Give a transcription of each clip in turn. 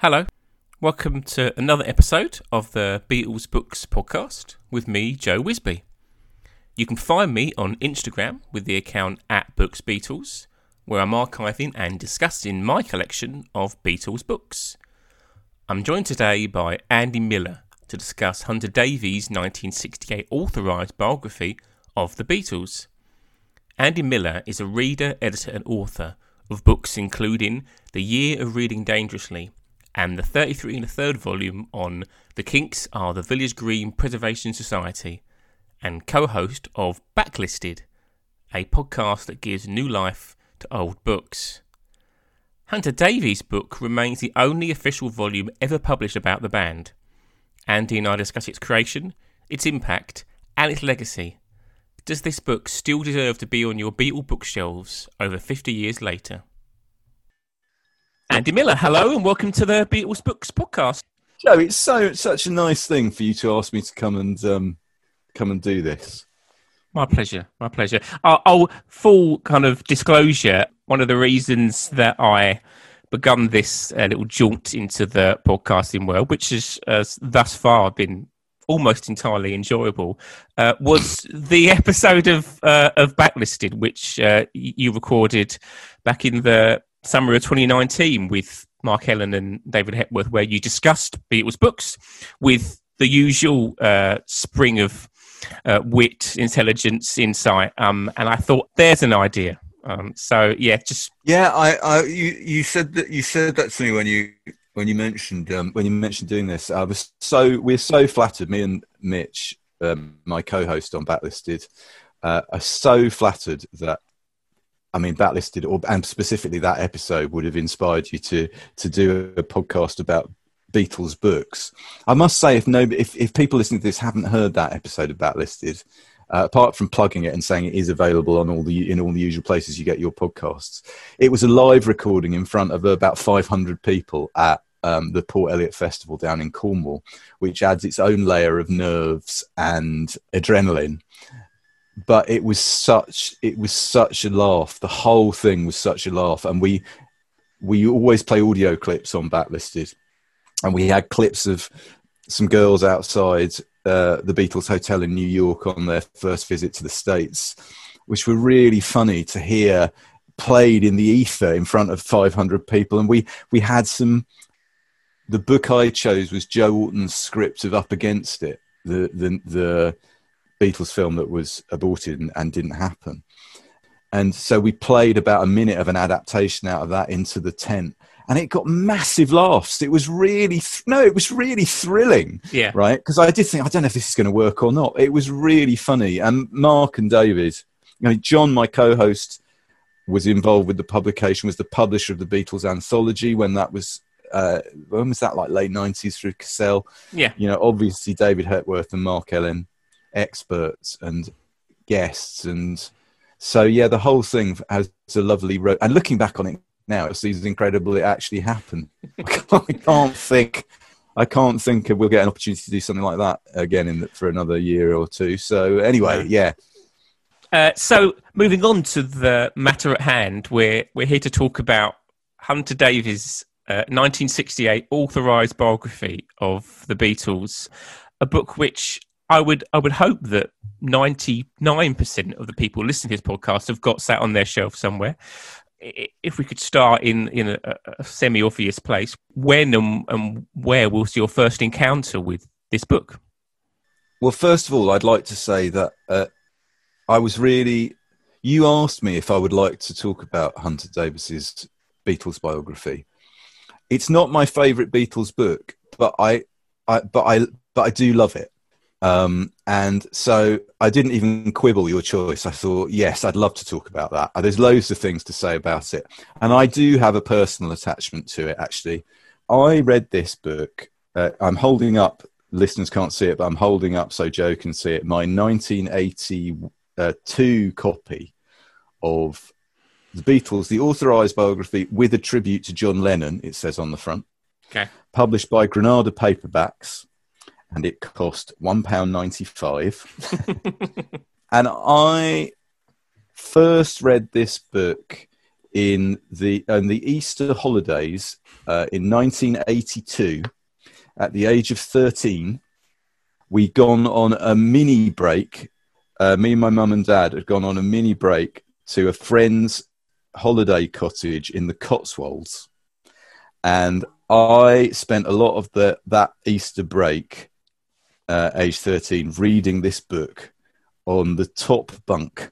Hello, welcome to another episode of the Beatles Books podcast with me, Joe Wisby. You can find me on Instagram with the account at Books Beatles, where I'm archiving and discussing my collection of Beatles books. I'm joined today by Andy Miller to discuss Hunter Davies' 1968 authorised biography of the Beatles. Andy Miller is a reader, editor, and author of books including The Year of Reading Dangerously and the 33 and a third volume on The Kinks are the Village Green Preservation Society, and co host of Backlisted, a podcast that gives new life to old books. Hunter Davies' book remains the only official volume ever published about the band. Andy and I discuss its creation, its impact, and its legacy. Does this book still deserve to be on your Beatle bookshelves over 50 years later? Andy Miller, hello and welcome to the Beatles Books podcast. Joe, it's so such a nice thing for you to ask me to come and um, come and do this. My pleasure, my pleasure. I'll, I'll full kind of disclosure. One of the reasons that I begun this uh, little jaunt into the podcasting world, which has uh, thus far been almost entirely enjoyable, uh, was the episode of uh, of Backlisted, which uh, you recorded back in the summer of 2019 with Mark Ellen and David Hepworth, where you discussed Beatles books with the usual uh, spring of uh, wit, intelligence, insight. Um, and I thought, there's an idea. Um, so yeah, just yeah. I, I you, you said that you said that to me when you when you mentioned um, when you mentioned doing this. I was so we're so flattered. Me and Mitch, um, my co-host on Backlisted, uh, are so flattered that I mean, Backlisted, or and specifically that episode would have inspired you to to do a podcast about Beatles books. I must say, if no, if if people listening to this haven't heard that episode of Backlisted, uh, apart from plugging it and saying it is available on all the in all the usual places you get your podcasts, it was a live recording in front of about 500 people at um, the Port Eliot Festival down in Cornwall, which adds its own layer of nerves and adrenaline but it was such it was such a laugh. The whole thing was such a laugh, and we we always play audio clips on Backlisted, and we had clips of some girls outside uh, the Beatles Hotel in New York on their first visit to the States, which were really funny to hear played in the ether in front of 500 people, and we we had some. The book I chose was Joe Orton's script of Up Against It, the the the Beatles film that was aborted and, and didn't happen. And so we played about a minute of an adaptation out of that into the tent and it got massive laughs. It was really th- no, it was really thrilling. Yeah, right. Because I did think I don't know if this is going to work or not. It was really funny. And Mark and David, you know, John, my co-host, was involved with the publication. Was the publisher of the Beatles anthology when that was. Uh, when was that? Like late nineties through Cassell. Yeah. You know, obviously David Hepworth and Mark Ellen experts and guests and so yeah the whole thing has a lovely road and looking back on it now it seems incredible it actually happened. I can't think i can't think we'll get an opportunity to do something like that again in the, for another year or two. So anyway yeah. uh, so moving on to the matter at hand we're we're here to talk about hunter davies uh, 1968 authorized biography of the beatles a book which I would I would hope that ninety nine percent of the people listening to this podcast have got sat on their shelf somewhere. If we could start in in a, a semi obvious place, when and, and where was your first encounter with this book? Well, first of all, I'd like to say that uh, I was really. You asked me if I would like to talk about Hunter Davies's Beatles biography. It's not my favourite Beatles book, but I, I, but I, but I do love it. Um, and so I didn't even quibble your choice. I thought, yes, I'd love to talk about that. Uh, there's loads of things to say about it. And I do have a personal attachment to it, actually. I read this book. Uh, I'm holding up, listeners can't see it, but I'm holding up so Joe can see it. My 1982 copy of the Beatles, the authorized biography with a tribute to John Lennon, it says on the front. Okay. Published by Granada Paperbacks and it cost £1.95. and I first read this book in the in the Easter holidays uh, in 1982, at the age of 13, We'd gone on a mini break. Uh, me and my mum and dad had gone on a mini break to a friend's holiday cottage in the Cotswolds, and I spent a lot of the that Easter break, uh, age 13, reading this book on the top bunk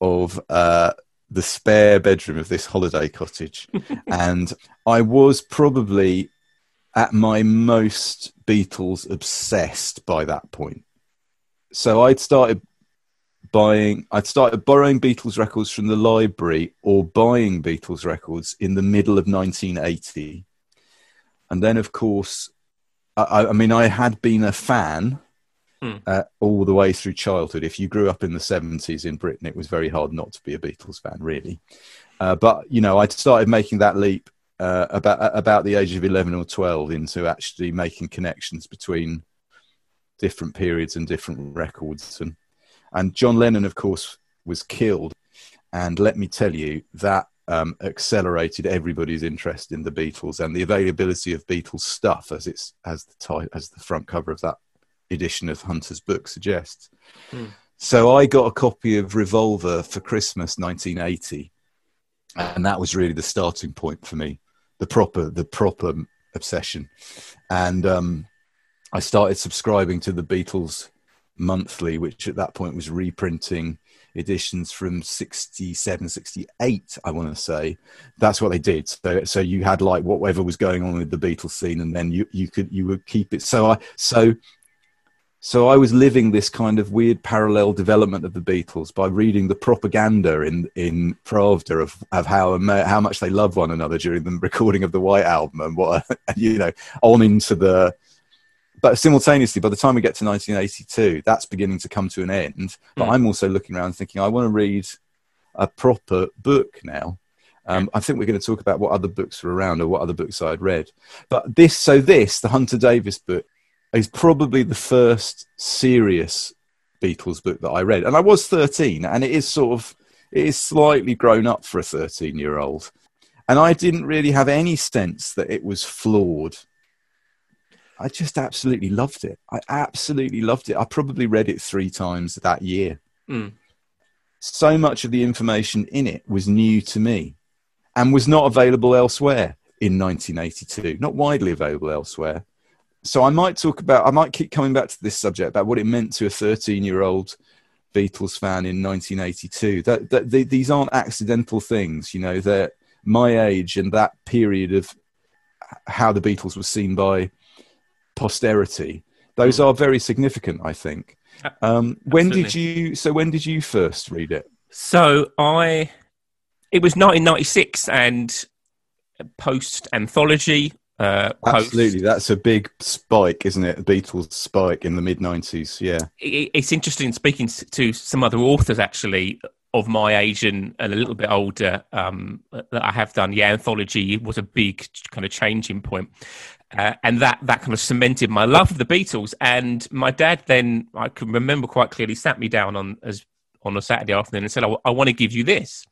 of uh, the spare bedroom of this holiday cottage. and I was probably at my most Beatles obsessed by that point. So I'd started buying, I'd started borrowing Beatles records from the library or buying Beatles records in the middle of 1980. And then, of course, I, I mean, I had been a fan hmm. uh, all the way through childhood. If you grew up in the 70s in Britain, it was very hard not to be a Beatles fan, really. Uh, but, you know, I'd started making that leap uh, about, about the age of 11 or 12 into actually making connections between different periods and different records. And, and John Lennon, of course, was killed. And let me tell you, that um, accelerated everybody's interest in the Beatles and the availability of Beatles stuff, as it's as the type, as the front cover of that edition of Hunter's book suggests. Hmm. So I got a copy of Revolver for Christmas 1980, and that was really the starting point for me, the proper the proper obsession, and um, I started subscribing to the Beatles monthly, which at that point was reprinting editions from 67 68 i want to say that's what they did so, so you had like whatever was going on with the beatles scene and then you you could you would keep it so i so so I was living this kind of weird parallel development of the Beatles by reading the propaganda in in Pravda of, of how how much they love one another during the recording of the White Album and what you know on into the. But simultaneously, by the time we get to 1982, that's beginning to come to an end. But mm. I'm also looking around thinking I want to read a proper book now. Um, I think we're going to talk about what other books were around or what other books I'd read. But this, so this, the Hunter Davies book, is probably the first serious Beatles book that I read. And I was 13, and it is sort of, it is slightly grown up for a 13 year old. And I didn't really have any sense that it was flawed. I just absolutely loved it. I absolutely loved it. I probably read it three times that year. Mm. So much of the information in it was new to me and was not available elsewhere in 1982, not widely available elsewhere so I might talk about, I might keep coming back to this subject about what it meant to a 13 year old Beatles fan in 1982. That, that they, these aren't accidental things, you know, that my age and that period of how the Beatles were seen by posterity, those mm. are very significant, I think. Um, when did you, so when did you first read it? So I, it was 1996 and post anthology uh, Absolutely, that's a big spike, isn't it? The Beatles spike in the mid '90s. Yeah, it, it's interesting speaking to some other authors actually of my age and, and a little bit older um, that I have done. Yeah, anthology was a big kind of changing point. Uh, and that that kind of cemented my love of the Beatles. And my dad then, I can remember quite clearly, sat me down on as on a Saturday afternoon and said, "I, I want to give you this."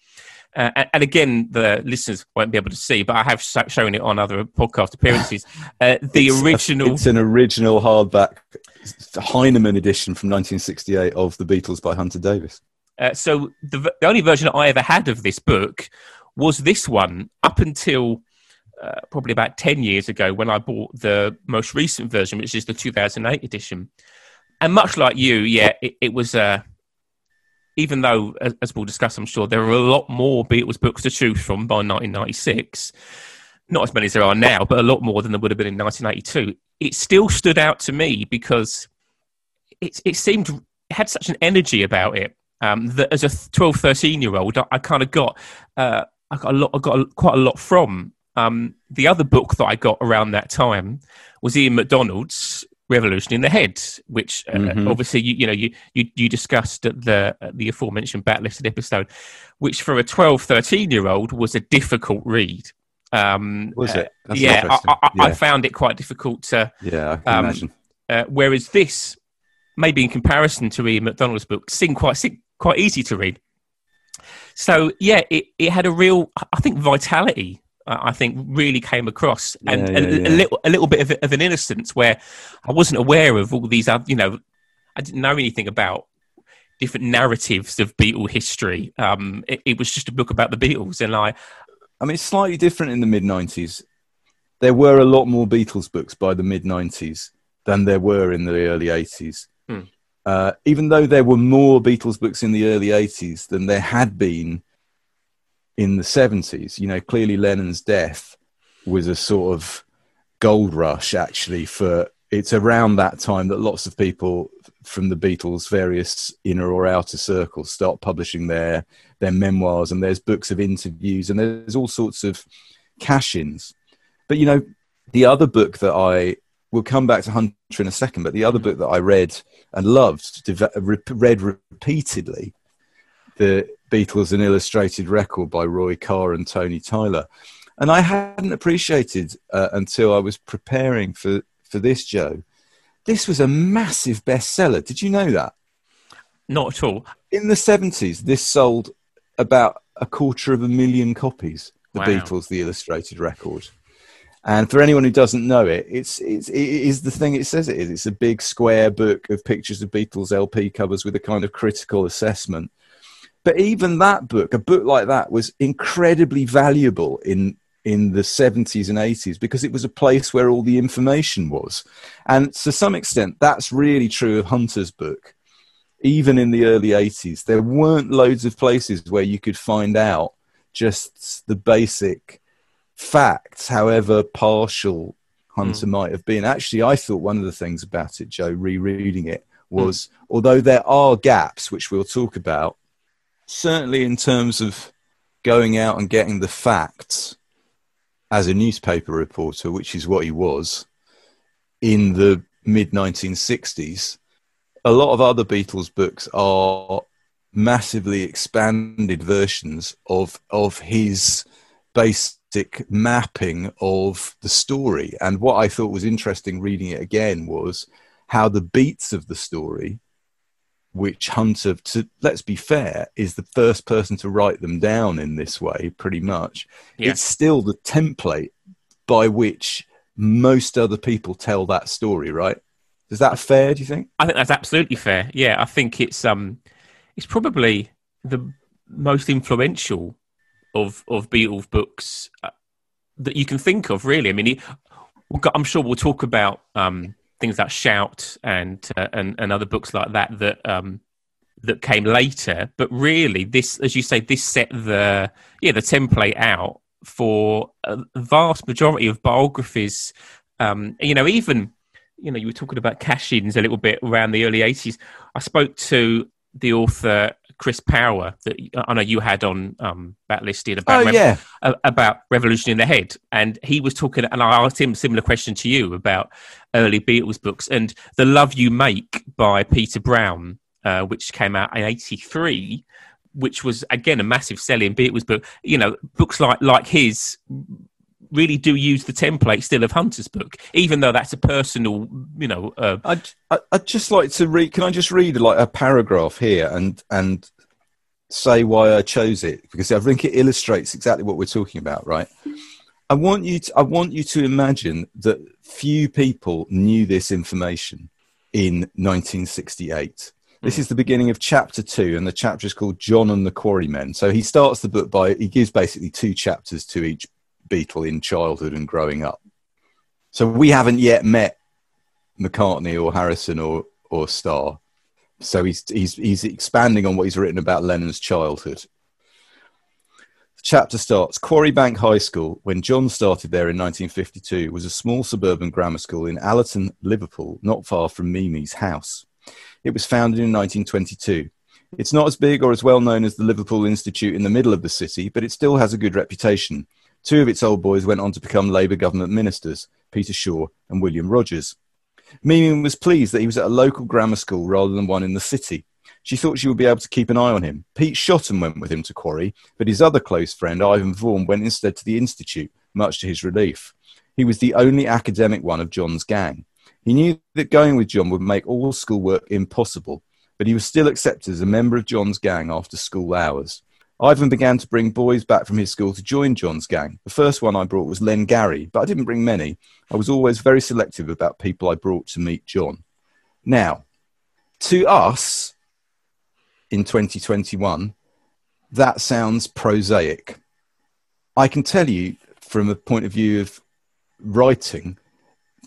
Uh, and, again, the listeners won't be able to see, but I have shown it on other podcast appearances. Uh, the it's original. A, it's an original hardback Heinemann edition from 1968 of The Beatles by Hunter Davies. Uh, so the, the, only version I ever had of this book was this one up until uh, probably about 10 years ago when I bought the most recent version, which is the 2008 edition. And much like you, yeah, it, it was uh, even though, as we'll discuss, I'm sure there are a lot more Beatles books to choose from by 1996. Not as many as there are now, but a lot more than there would have been in 1982. It still stood out to me because it, it seemed it had such an energy about it um, that as a 12, 13 year old, I, I kind of got uh, I got a lot, I got a, quite a lot from. Um, the other book that I got around that time was Ian MacDonald's revolution in the head, which uh, mm-hmm. obviously you, you know you, you, you discussed at the at the aforementioned backlisted episode, which for a 12, 13 year old was a difficult read. Um, was it? Uh, yeah, I, I, yeah, I, found it quite difficult to. Yeah, I can um, imagine. Uh, whereas this, maybe in comparison to Ian MacDonald's book, seemed quite seemed quite easy to read. So yeah, it, it had a real, I think, vitality. I think really came across, and Yeah, a, yeah, a little a little bit of, of an innocence where I wasn't aware of all these other, you know, I didn't know anything about different narratives of Beatle history. Um, it, it was just a book about the Beatles, and I I mean, it's slightly different in the mid 90s. There were a lot more Beatles books by the mid 90s than there were in the early 80s. Hmm. Uh, even though there were more Beatles books in the early 80s than there had been in the 70s, you know, clearly Lennon's death was a sort of gold rush, actually, for it's around that time that lots of people from the Beatles' various inner or outer circles start publishing their their memoirs, and there's books of interviews, and there's all sorts of cash-ins. But you know, the other book that I will come back to Hunter in a second, but the other mm-hmm. book that I read and loved, read repeatedly, the Beatles: An Illustrated Record by Roy Carr and Tony Tyler, and I hadn't appreciated uh, until I was preparing for for this, Joe. This was a massive bestseller. Did you know that? not at all. in the 70s, this sold about a quarter of a million copies. The Wow. Beatles, the illustrated record. And for anyone who doesn't know it, it's, it's it is the thing it says it is. It's a big square book of pictures of Beatles LP covers with a kind of critical assessment. But even that book, a book like that, was incredibly valuable in in the 70s and 80s because it was a place where all the information was. And to some extent, that's really true of Hunter's book even in the early 80s, there weren't loads of places where you could find out just the basic facts, however partial Hunter hmm. might have been. Actually, I thought one of the things about it, Joe, rereading it, hmm. was although there are gaps, which we'll talk about, certainly in terms of going out and getting the facts as a newspaper reporter, which is what he was in the mid 1960s a lot of other Beatles books are massively expanded versions of of his basic mapping of the story. And what I thought was interesting reading it again was how the beats of the story, which Hunter, to, let's be fair, is the first person to write them down in this way, pretty much. Yeah. It's still the template by which most other people tell that story, right? Is that fair? Do you think? I think that's absolutely fair. Yeah, I think it's um, it's probably the most influential of of Beatles books uh, that you can think of. Really, I mean, I'm sure we'll talk about um things like Shout and uh, and and other books like that that um that came later. But really, this, as you say, this set the yeah the template out for a vast majority of biographies. Um, you know, even you know, you were talking about cash-ins a little bit around the early '80s. I spoke to the author Chris Power that I know you had on um, Backlisted about Oh Rev- yeah, about Revolution in the Head, and he was talking, and I asked him a similar question to you about early Beatles books and "The Love You Make" by Peter Brown, uh, which came out in '83, which was again a massive selling Beatles book. You know, books like like his really do use the template still of Hunter's book, even though that's a personal, you know, uh, I'd, I- I'd just like to read. Can I just read like a paragraph here and and say why I chose it because I think it illustrates exactly what we're talking about, right? I want you to I want you to imagine that few people knew this information in 1968. This hmm. is the beginning of chapter two, and the chapter is called John and the Quarrymen. So he starts the book by he gives basically two chapters to each Beatle in childhood and growing up. So we haven't yet met McCartney or Harrison or or Starr. So he's he's he's expanding on what he's written about Lennon's childhood. The chapter starts Quarry Bank High School, when John started there in 1952, was a small suburban grammar school in Allerton, Liverpool, not far from Mimi's house. It was founded in 1922. It's not as big or as well known as the Liverpool Institute in the middle of the city, but it still has a good reputation. Two of its old boys went on to become Labour government ministers, Peter Shore and William Rodgers. Mimi was pleased that he was at a local grammar school rather than one in the city. She thought she would be able to keep an eye on him. Pete Shotton went with him to Quarry, but his other close friend, Ivan Vaughan, went instead to the Institute, much to his relief. He was the only academic one of John's gang. He knew that going with John would make all schoolwork impossible, but he was still accepted as a member of John's gang after school hours. Ivan began to bring boys back from his school to join John's gang. The first one I brought was Len Garry, but I didn't bring many. I was always very selective about people I brought to meet John. Now, to us in 2021, that sounds prosaic. I can tell you from a point of view of writing,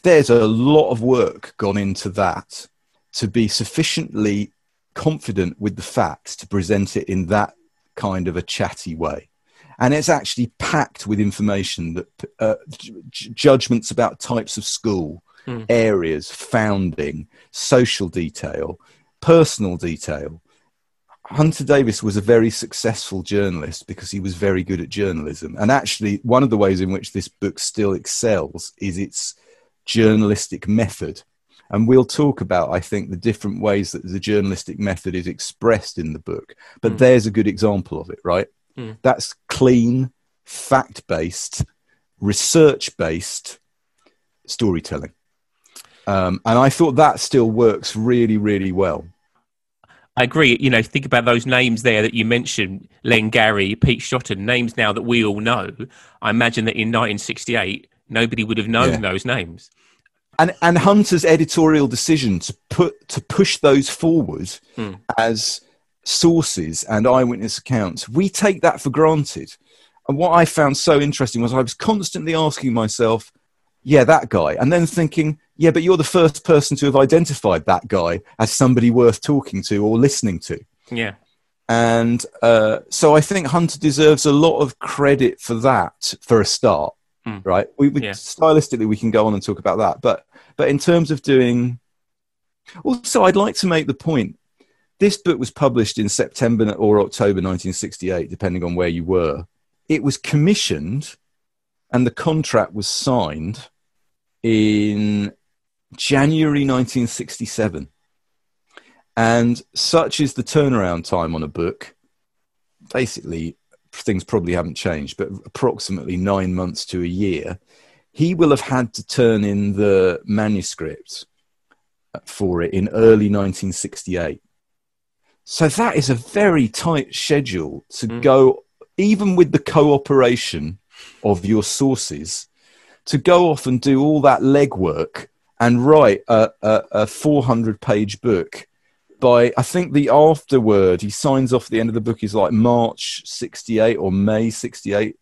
there's a lot of work gone into that to be sufficiently confident with the facts to present it in that kind of a chatty way. And it's actually packed with information that uh, j- judgments about types of school, Hmm. areas, founding, social detail, personal detail. Hunter Davies was a very successful journalist because he was very good at journalism. And actually, one of the ways in which this book still excels is its journalistic method. And we'll talk about, I think, the different ways that the journalistic method is expressed in the book. But Mm. there's a good example of it, right? Mm. That's clean, fact based, research based storytelling. Um, and I thought that still works really, really well. I agree. You know, think about those names there that you mentioned Len Garry, Pete Shotton, names now that we all know. I imagine that in 1968, nobody would have known Yeah. those names. And and Hunter's editorial decision to put to push those forward Hmm. as sources and eyewitness accounts, we take that for granted. And what I found so interesting was I was constantly asking myself, "Yeah, that guy," and then thinking, "Yeah, but you're the first person to have identified that guy as somebody worth talking to or listening to." Yeah. And uh, so I think Hunter deserves a lot of credit for that for a start, Hmm. right? We, we Yeah. stylistically we can go on and talk about that, but but in terms of doing, also I'd like to make the point. This book was published in September or October 1968, depending on where you were. It was commissioned, and the contract was signed in January 1967. And such is the turnaround time on a book. Basically, things probably haven't changed, but approximately nine months to a year. He will have had to turn in the manuscript for it in early 1968. So that is a very tight schedule to Mm. go, even with the cooperation of your sources, to go off and do all that legwork and write a, a, a 400 page book by I think the afterword he signs off at the end of the book is like March 68 or May 68.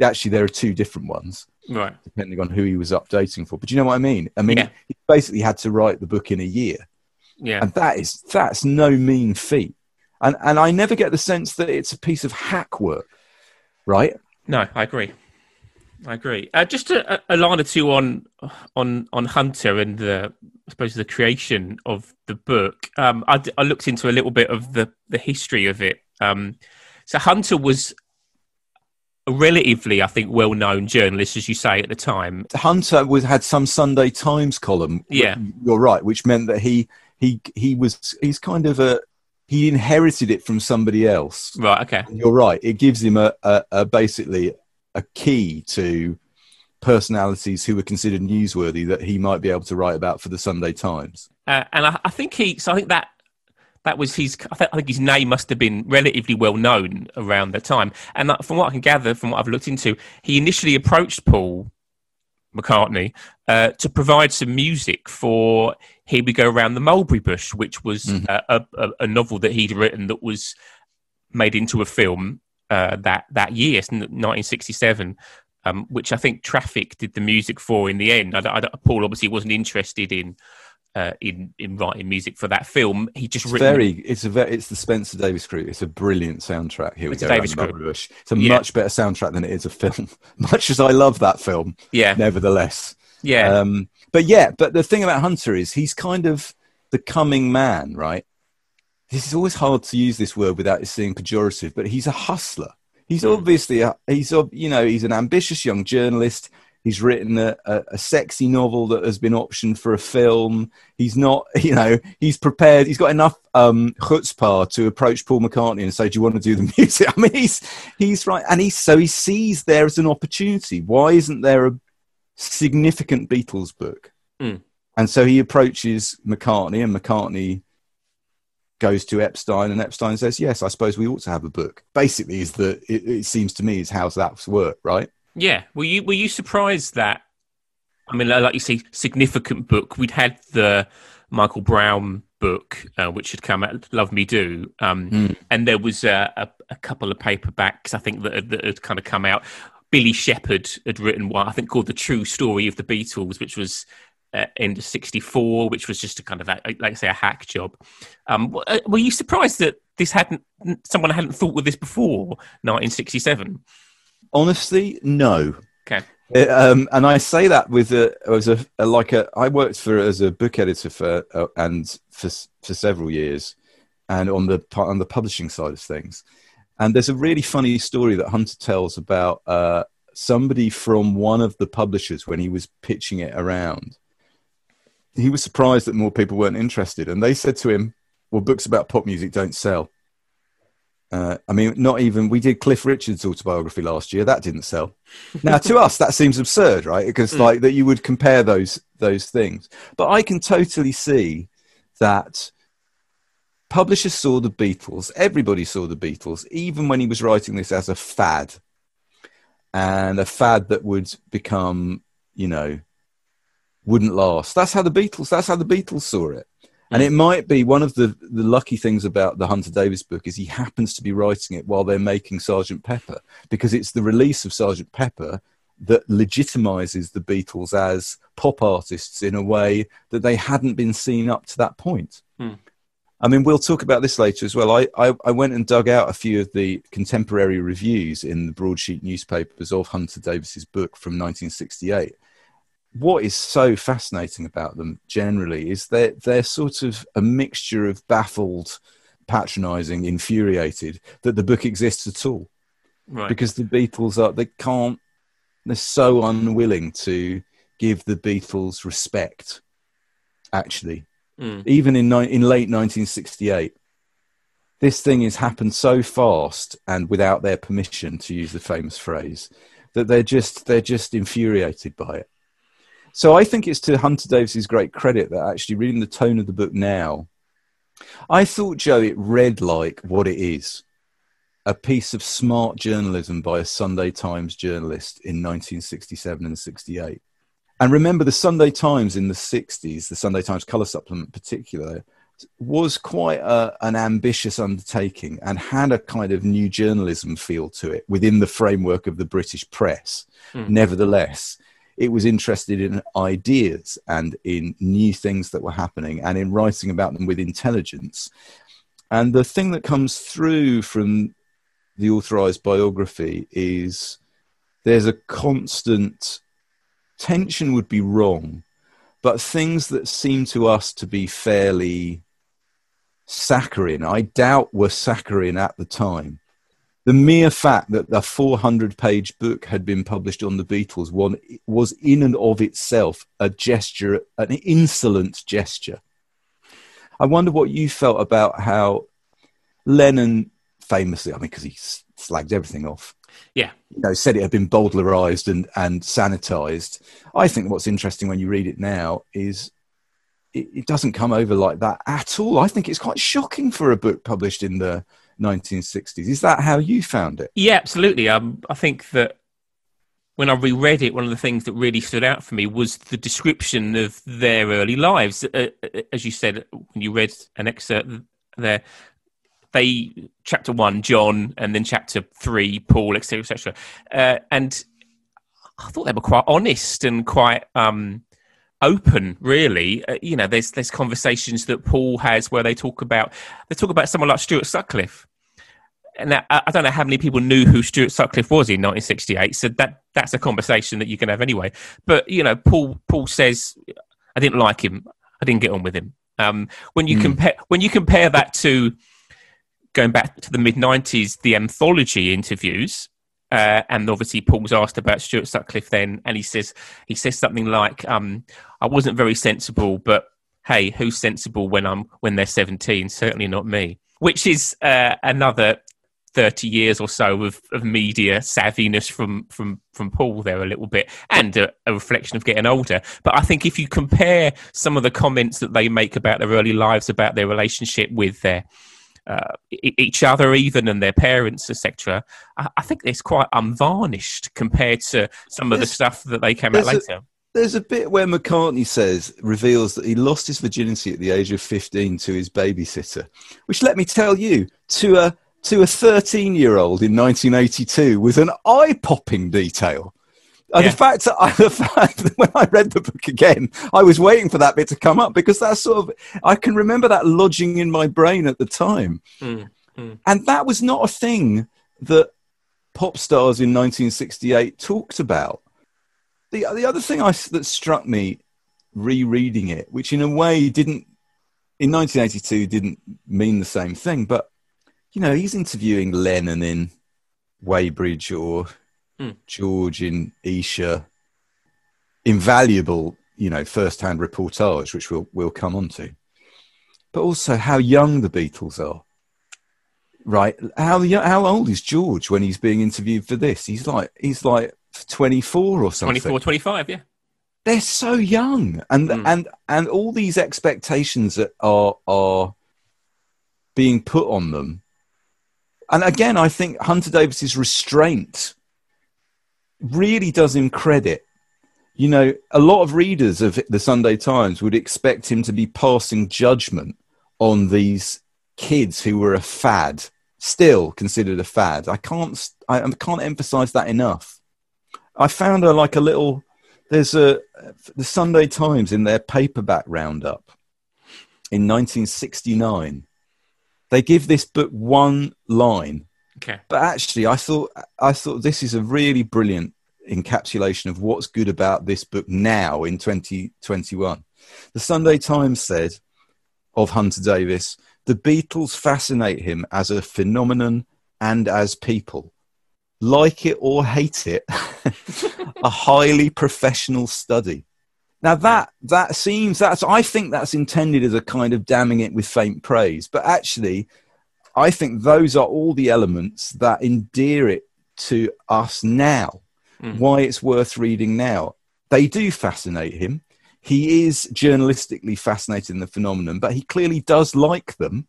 Actually, there are two different ones Right. depending on who he was updating for. But you know what I mean? I mean, Yeah. he basically had to write the book in a year, Yeah. and that is that's no mean feat. And and I never get the sense that it's a piece of hack work, right? No, I agree. I agree. Uh, just a, a- line or two on on on Hunter and the I suppose the creation of the book. Um, I, d- I looked into a little bit of the the history of it. Um, so Hunter was a relatively, I think, well known journalist, as you say at the time. Hunter was had some Sunday Times column. Yeah. you're right, which meant that he he he was he's kind of a he inherited it from somebody else. Right. Okay. You're right. It gives him a, a, a basically a key to personalities who were considered newsworthy that he might be able to write about for the Sunday Times. Uh, and I, I think he. So I think that that was his. I think, I think his name must have been relatively well known around the time. And that, from what I can gather, from what I've looked into, he initially approached Paul McCartney uh, to provide some music for "Here We Go Around the Mulberry Bush," which was Mhm. uh, a, a novel that he'd written that was made into a film uh, that that year, 1967. Um, which I think Traffic did the music for in the end. I, I Paul obviously wasn't interested in uh, in in writing music for that film. He just It's written very, it's a very, it's the Spencer Davis Group. It's a brilliant soundtrack. Here It's we go. Davis Group. It's a Yeah. much better soundtrack than it is a film. much as I love that film, yeah nevertheless. yeah Um, but yeah, but the thing about Hunter is he's kind of the coming man, right? This is always hard to use this word without it seeming pejorative, but he's a hustler. He's Mm. obviously, a, he's, you know, he's an ambitious young journalist. He's written a, a, a sexy novel that has been optioned for a film. He's not, you know, he's prepared. He's got enough um, chutzpah to approach Paul McCartney and say, "Do you want to do the music?" I mean, he's he's right, and he's so he sees there as an opportunity. Why isn't there a significant Beatles book? Mm. And so he approaches McCartney, and McCartney goes to Epstein, and Epstein says, "Yes, I suppose we ought to have a book." Basically, is that it, it seems to me is how that's work, right? Yeah. Were you were you surprised that? I mean, like you say, significant book. We'd had the Michael Braun book, uh, which had come out, Love Me Do, um, mm. and there was a, a, a, couple of paperbacks I think that, that had kind of come out. Billy Shepherd had written one, I think, called "The True Story of the Beatles," which was uh, into 64 which was just a kind of a, like I say a hack job. Um, uh, were you surprised that this hadn't someone hadn't thought with this before 1967 honestly no. Okay. It, um, and I say that with a, as a, a, like a I worked for as a book editor for uh, and for for several years, and on the on the publishing side of things, and there's a really funny story that Hunter tells about uh, somebody from one of the publishers when he was pitching it around he was surprised that more people weren't interested, and they said to him, "Well, books about pop music don't sell." Uh, I mean, not even we did Cliff Richard's autobiography last year. That didn't sell. Now, to us, that seems absurd, right? Because mm. like that you would compare those those things. But I can totally see that publishers saw the Beatles. Everybody saw the Beatles, even when he was writing this as a fad, and a fad that would become, you know, wouldn't last. That's how the Beatles. That's how the Beatles saw it. And it might be one of the, the lucky things about the Hunter Davies book is he happens to be writing it while they're making Sergeant Pepper because it's the release of Sergeant Pepper that legitimizes the Beatles as pop artists in a way that they hadn't been seen up to that point. Hmm. I mean, we'll talk about this later as well. I, I, I, went and dug out a few of the contemporary reviews in the broadsheet newspapers of Hunter Davies's book from 1968 what is so fascinating about them generally is that they're sort of a mixture of baffled, patronizing, infuriated that the book exists at all. Right. Because the Beatles are, they can't, they're so unwilling to give the Beatles respect, actually. Mm. Even in, in late 1968. This thing has happened so fast and without their permission, to use the famous phrase, that they're just, they're just infuriated by it. So I think it's to Hunter Davies's great credit that actually reading the tone of the book now, I thought, Joe, it read like what it is a piece of smart journalism by a Sunday Times journalist in 1967 and 68. And remember, the Sunday Times in the 60s, the Sunday Times colour supplement in particular, was quite a, an ambitious undertaking and had a kind of new journalism feel to it within the framework of the British press. Mm. Nevertheless, it was interested in ideas and in new things that were happening and in writing about them with intelligence. And the thing that comes through from the authorized biography is there's a constant tension, would be wrong, but things that seem to us to be fairly saccharine, I doubt were saccharine at the time the mere fact that the 400 page book had been published on the Beatles one, was in and of itself a gesture, an insolent gesture. I wonder what you felt about how Lennon famously, I mean, because he slagged everything off. Yeah. You know, said it had been bowdlerized and, and sanitized. I think what's interesting when you read it now is it, it doesn't come over like that at all. I think it's quite shocking for a book published in the 1960s. Is that how you found it? Yeah, absolutely. Um, I think that when I reread it, one of the things that really stood out for me was the description of their early lives. Uh, uh as you said, when you read an excerpt there, they chapter one, John, and then chapter three, Paul, etc., etc. Uh, and I thought they were quite honest and quite um, open really uh, you know there's there's conversations that paul has where they talk about they talk about someone like stuart sutcliffe and I, I don't know how many people knew who Stuart Sutcliffe was in 1968. So that that's a conversation that you can have anyway. But you know, Paul Paul says, "I didn't like him. I didn't get on with him." Um, when you mm. compare when you compare that to going back to the mid 90s, the anthology interviews, uh, and obviously Paul's asked about Stuart Sutcliffe then, and he says he says something like, um, "I wasn't very sensible, but hey, who's sensible when I'm when they're 17? Certainly not me." Which is uh, another 30 years or so of, of media savviness from, from, from Paul there a little bit and a, a, reflection of getting older. But I think if you compare some of the comments that they make about their early lives, about their relationship with their uh, each other even and their parents etc I, I, think it's quite unvarnished compared to some of the stuff that they came out later a, there's a bit where mccartney says reveals that he lost his virginity at the age of 15 to his babysitter which let me tell you to a to a 13 year old in 1982 was an eye popping detail. And yeah. the fact that I, the fact that when I read the book again, I was waiting for that bit to come up because that's sort of, I can remember that lodging in my brain at the time. Mm, mm. And that was not a thing that pop stars in 1968 talked about. The, the other thing I, that struck me rereading it, which in a way didn't, in 1982 didn't mean the same thing, but you know, he's interviewing Lennon in Weybridge or mm. George in Esher. Invaluable, you know, first-hand reportage, which we'll we'll come on to. But also how young the Beatles are. Right? How how old is George when he's being interviewed for this? He's like he's like 24 or something. 24, 25, yeah. They're so young, and mm. and and all these expectations that are are being put on them and again, I think Hunter Davies's restraint really does him credit. You know, a lot of readers of the Sunday Times would expect him to be passing judgment on these kids who were a fad, still considered a fad. I can't, I can't emphasize that enough. I found a like a little. There's a the Sunday Times in their paperback roundup in 1969 they give this book one line. Okay. But actually, I thought I thought this is a really brilliant encapsulation of what's good about this book now in 2021. The Sunday Times said of Hunter Davies, the Beatles fascinate him as a phenomenon and as people. Like it or hate it, a highly professional study. Now that that seems that's I think that's intended as a kind of damning it with faint praise, but actually, I think those are all the elements that endear it to us now. Mm. Why it's worth reading now. They do fascinate him. He is journalistically fascinated in the phenomenon, but he clearly does like them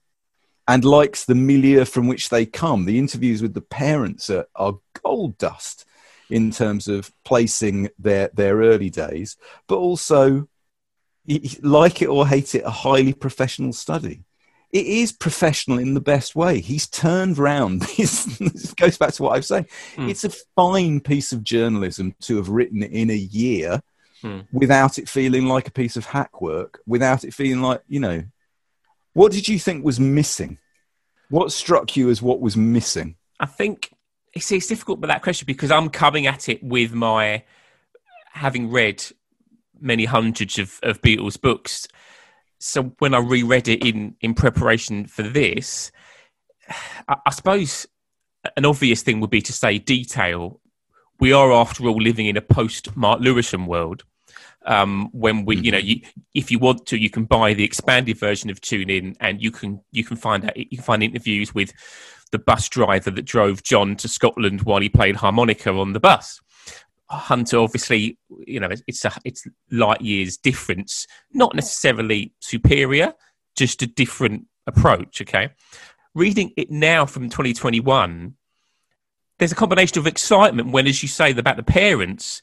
and likes the milieu from which they come. The interviews with the parents are, are gold dust in terms of placing their their early days, but also, like it or hate it, a highly professional study. It is professional in the best way. He's turned round. this goes back to what I've said. Mm. It's a fine piece of journalism to have written in a year mm. without it feeling like a piece of hack work, without it feeling like, you know, what did you think was missing? What struck you as what was missing? I think it's, it's difficult with that question because I'm coming at it with my having read many hundreds of, of Beatles books. So when I reread it in, in preparation for this, I, I suppose an obvious thing would be to say detail. We are, after all, living in a post Mark Lewisohn world. Um, when we, you know, you, if you want to, you can buy the expanded version of Tune In, and you can you can find out you can find interviews with the bus driver that drove John to Scotland while he played harmonica on the bus. Hunter, obviously, you know, it's a it's light years difference, not necessarily superior, just a different approach. Okay, reading it now from 2021, there's a combination of excitement when, as you say, about the parents.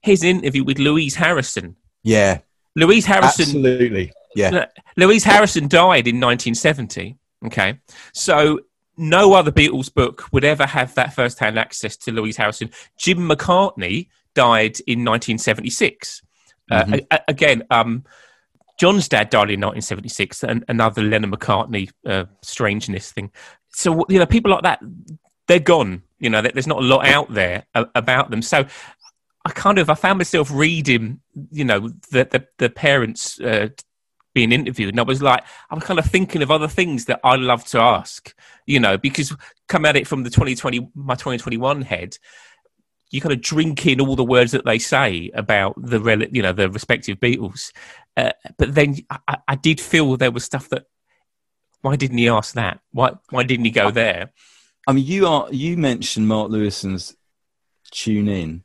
His interview with Louise Harrison. Yeah, Louise Harrison. Absolutely. Yeah. Louise Harrison died in 1970. Okay, so no other Beatles book would ever have that first-hand access to Louise Harrison. Jim McCartney died in 1976. Uh, mm-hmm. Uh, a- again, um, John's dad died in 1976, and another Lennon McCartney uh, strangeness thing. So you know, people like that, they're gone. You know, there's not a lot out there about them. So I kind of I found myself reading, you know, the the, the parents' uh, being interviewed, and I was like, I was kind of thinking of other things that I love to ask, you know, because come at it from the 2020, my 2021 head, you kind of drink in all the words that they say about the, rel- you know, the respective Beatles. Uh, but then I, I did feel there was stuff that, why didn't he ask that? Why, why didn't he go there? I mean, you are you mentioned Mark Lewisohn's Tune In.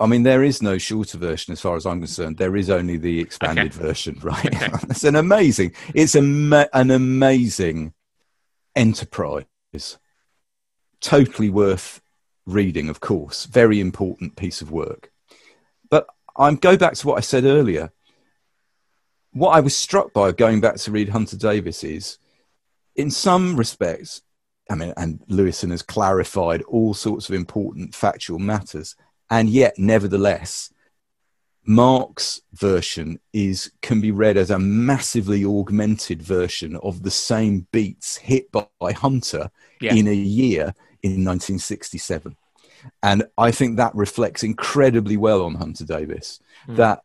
I mean, there is no shorter version as far as I'm concerned. There is only the expanded Okay. version, right? Okay. it's an amazing, it's a an amazing enterprise. Totally worth reading, of course. Very important piece of work. But I'm go back to what I said earlier. What I was struck by going back to read Hunter Davies is, in some respects, I mean, and Lewisohn has clarified all sorts of important factual matters, and yet, nevertheless, Mark's version is can be read as a massively augmented version of the same beats hit by, by Hunter Yeah. in a year in 1967. And I think that reflects incredibly well on Hunter Davies. Mm. That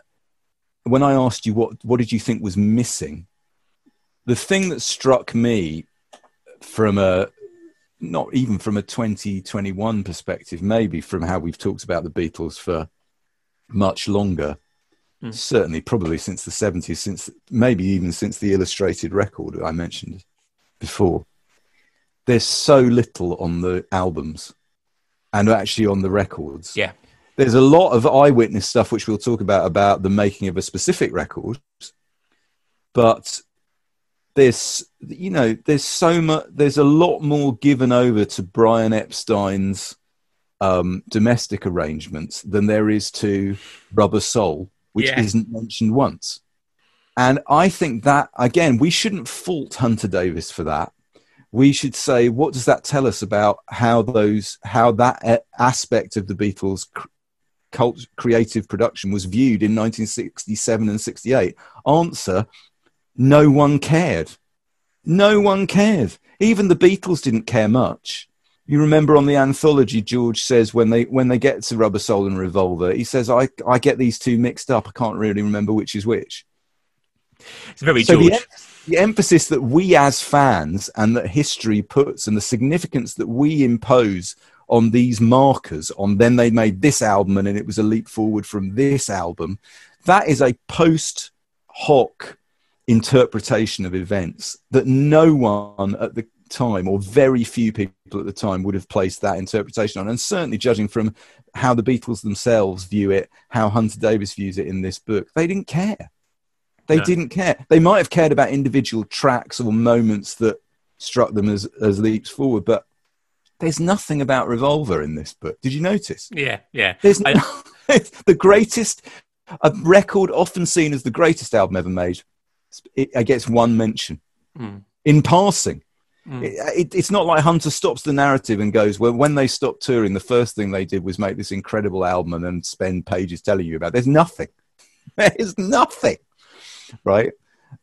when I asked you what what did you think was missing, the thing that struck me from a not even from a 2021 perspective, maybe from how we've talked about the Beatles for much longer, Mm. certainly probably since the 70s, since maybe even since the illustrated record I mentioned before. There's so little on the albums and actually on the records. Yeah. There's a lot of eyewitness stuff which we'll talk about about the making of a specific record, but there's you know there's so much there's a lot more given over to Brian Epstein's um, domestic arrangements than there is to Rubber Soul, which Yeah. isn't mentioned once. And I think that again, we shouldn't fault Hunter Davies for that. We should say, what does that tell us about how those how that aspect of the Beatles' cr- cult creative production was viewed in 1967 and 68? Answer: No one cared. No one cared. Even the Beatles didn't care much. You remember on the anthology, George says when they when they get to Rubber Soul and Revolver, he says, "I I get these two mixed up. I can't really remember which is which." It's very So George. the, the emphasis that we as fans and that history puts and the significance that we impose on these markers on then they made this album and it was a leap forward from this album that is a post hoc interpretation of events that no one at the time or very few people at the time would have placed that interpretation on. And certainly judging from how the beatles themselves view it how hunter davies views it in this book they didn't care. They No. didn't care. They might have cared about individual tracks or moments that struck them as, as leaps forward but there's nothing about revolver in this book. Did you notice? Yeah, yeah. there's no, it's the greatest a record often seen as the greatest album ever made it, it gets one mention. Mm. in passing Mm. it, it, it's not like hunter stops the narrative and goes well when they stopped touring the first thing they did was make this incredible album and then spend pages telling you about it. there's nothing. There's nothing. Right?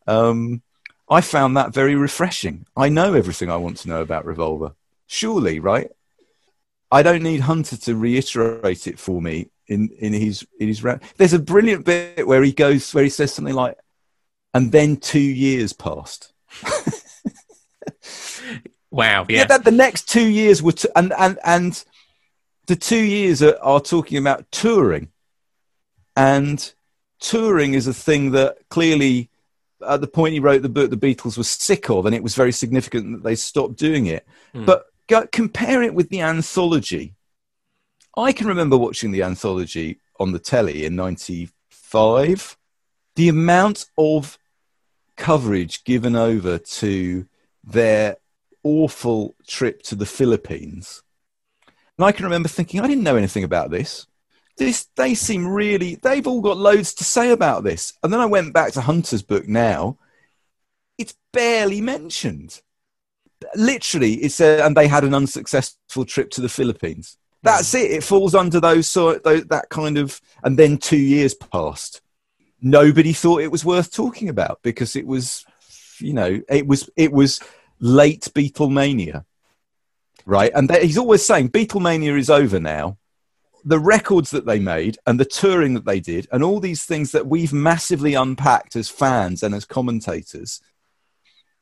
Um, i found that very refreshing. I know everything i want to know about revolver. Surely right? I don't need hunter to reiterate it for me in in his in his ra- there's a brilliant bit where he goes where he says something like and then two years passed Wow, yeah, yeah. that the next two years were, t- and and and the two years are, are talking about touring, and touring is a thing that clearly, at the point he wrote the book, the Beatles were sick of, and it was very significant that they stopped doing it. Mm. But go, compare it with the anthology. I can remember watching the anthology on the telly in '95. The amount of coverage given over to their awful trip to the Philippines. And I can remember thinking, I didn't know anything about this. This they seem really they've all got loads to say about this. And then I went back to Hunter's book now. It's barely mentioned. Literally, it's a, and they had an unsuccessful trip to the Philippines. That's hmm. it. It falls under those sort those, that kind of and then 2 years passed. Nobody thought it was worth talking about because it was you know, it was it was late Beatlemania, right? And he's always saying Beatlemania is over now. The records that they made and the touring that they did, and all these things that we've massively unpacked as fans and as commentators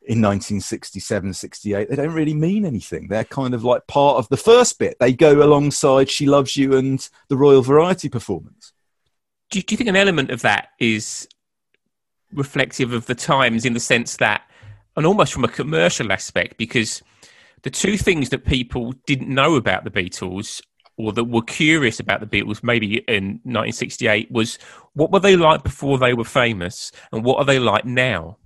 in 1967, 68, they don't really mean anything. They're kind of like part of the first bit. They go alongside She Loves You and the Royal Variety performance. Do, you- do you think an element of that is reflective of the times in the sense that, and almost from a commercial aspect, because the two things that people didn't know about the Beatles or that were curious about the Beatles maybe in 1968 was what were they like before they were famous and what are they like now?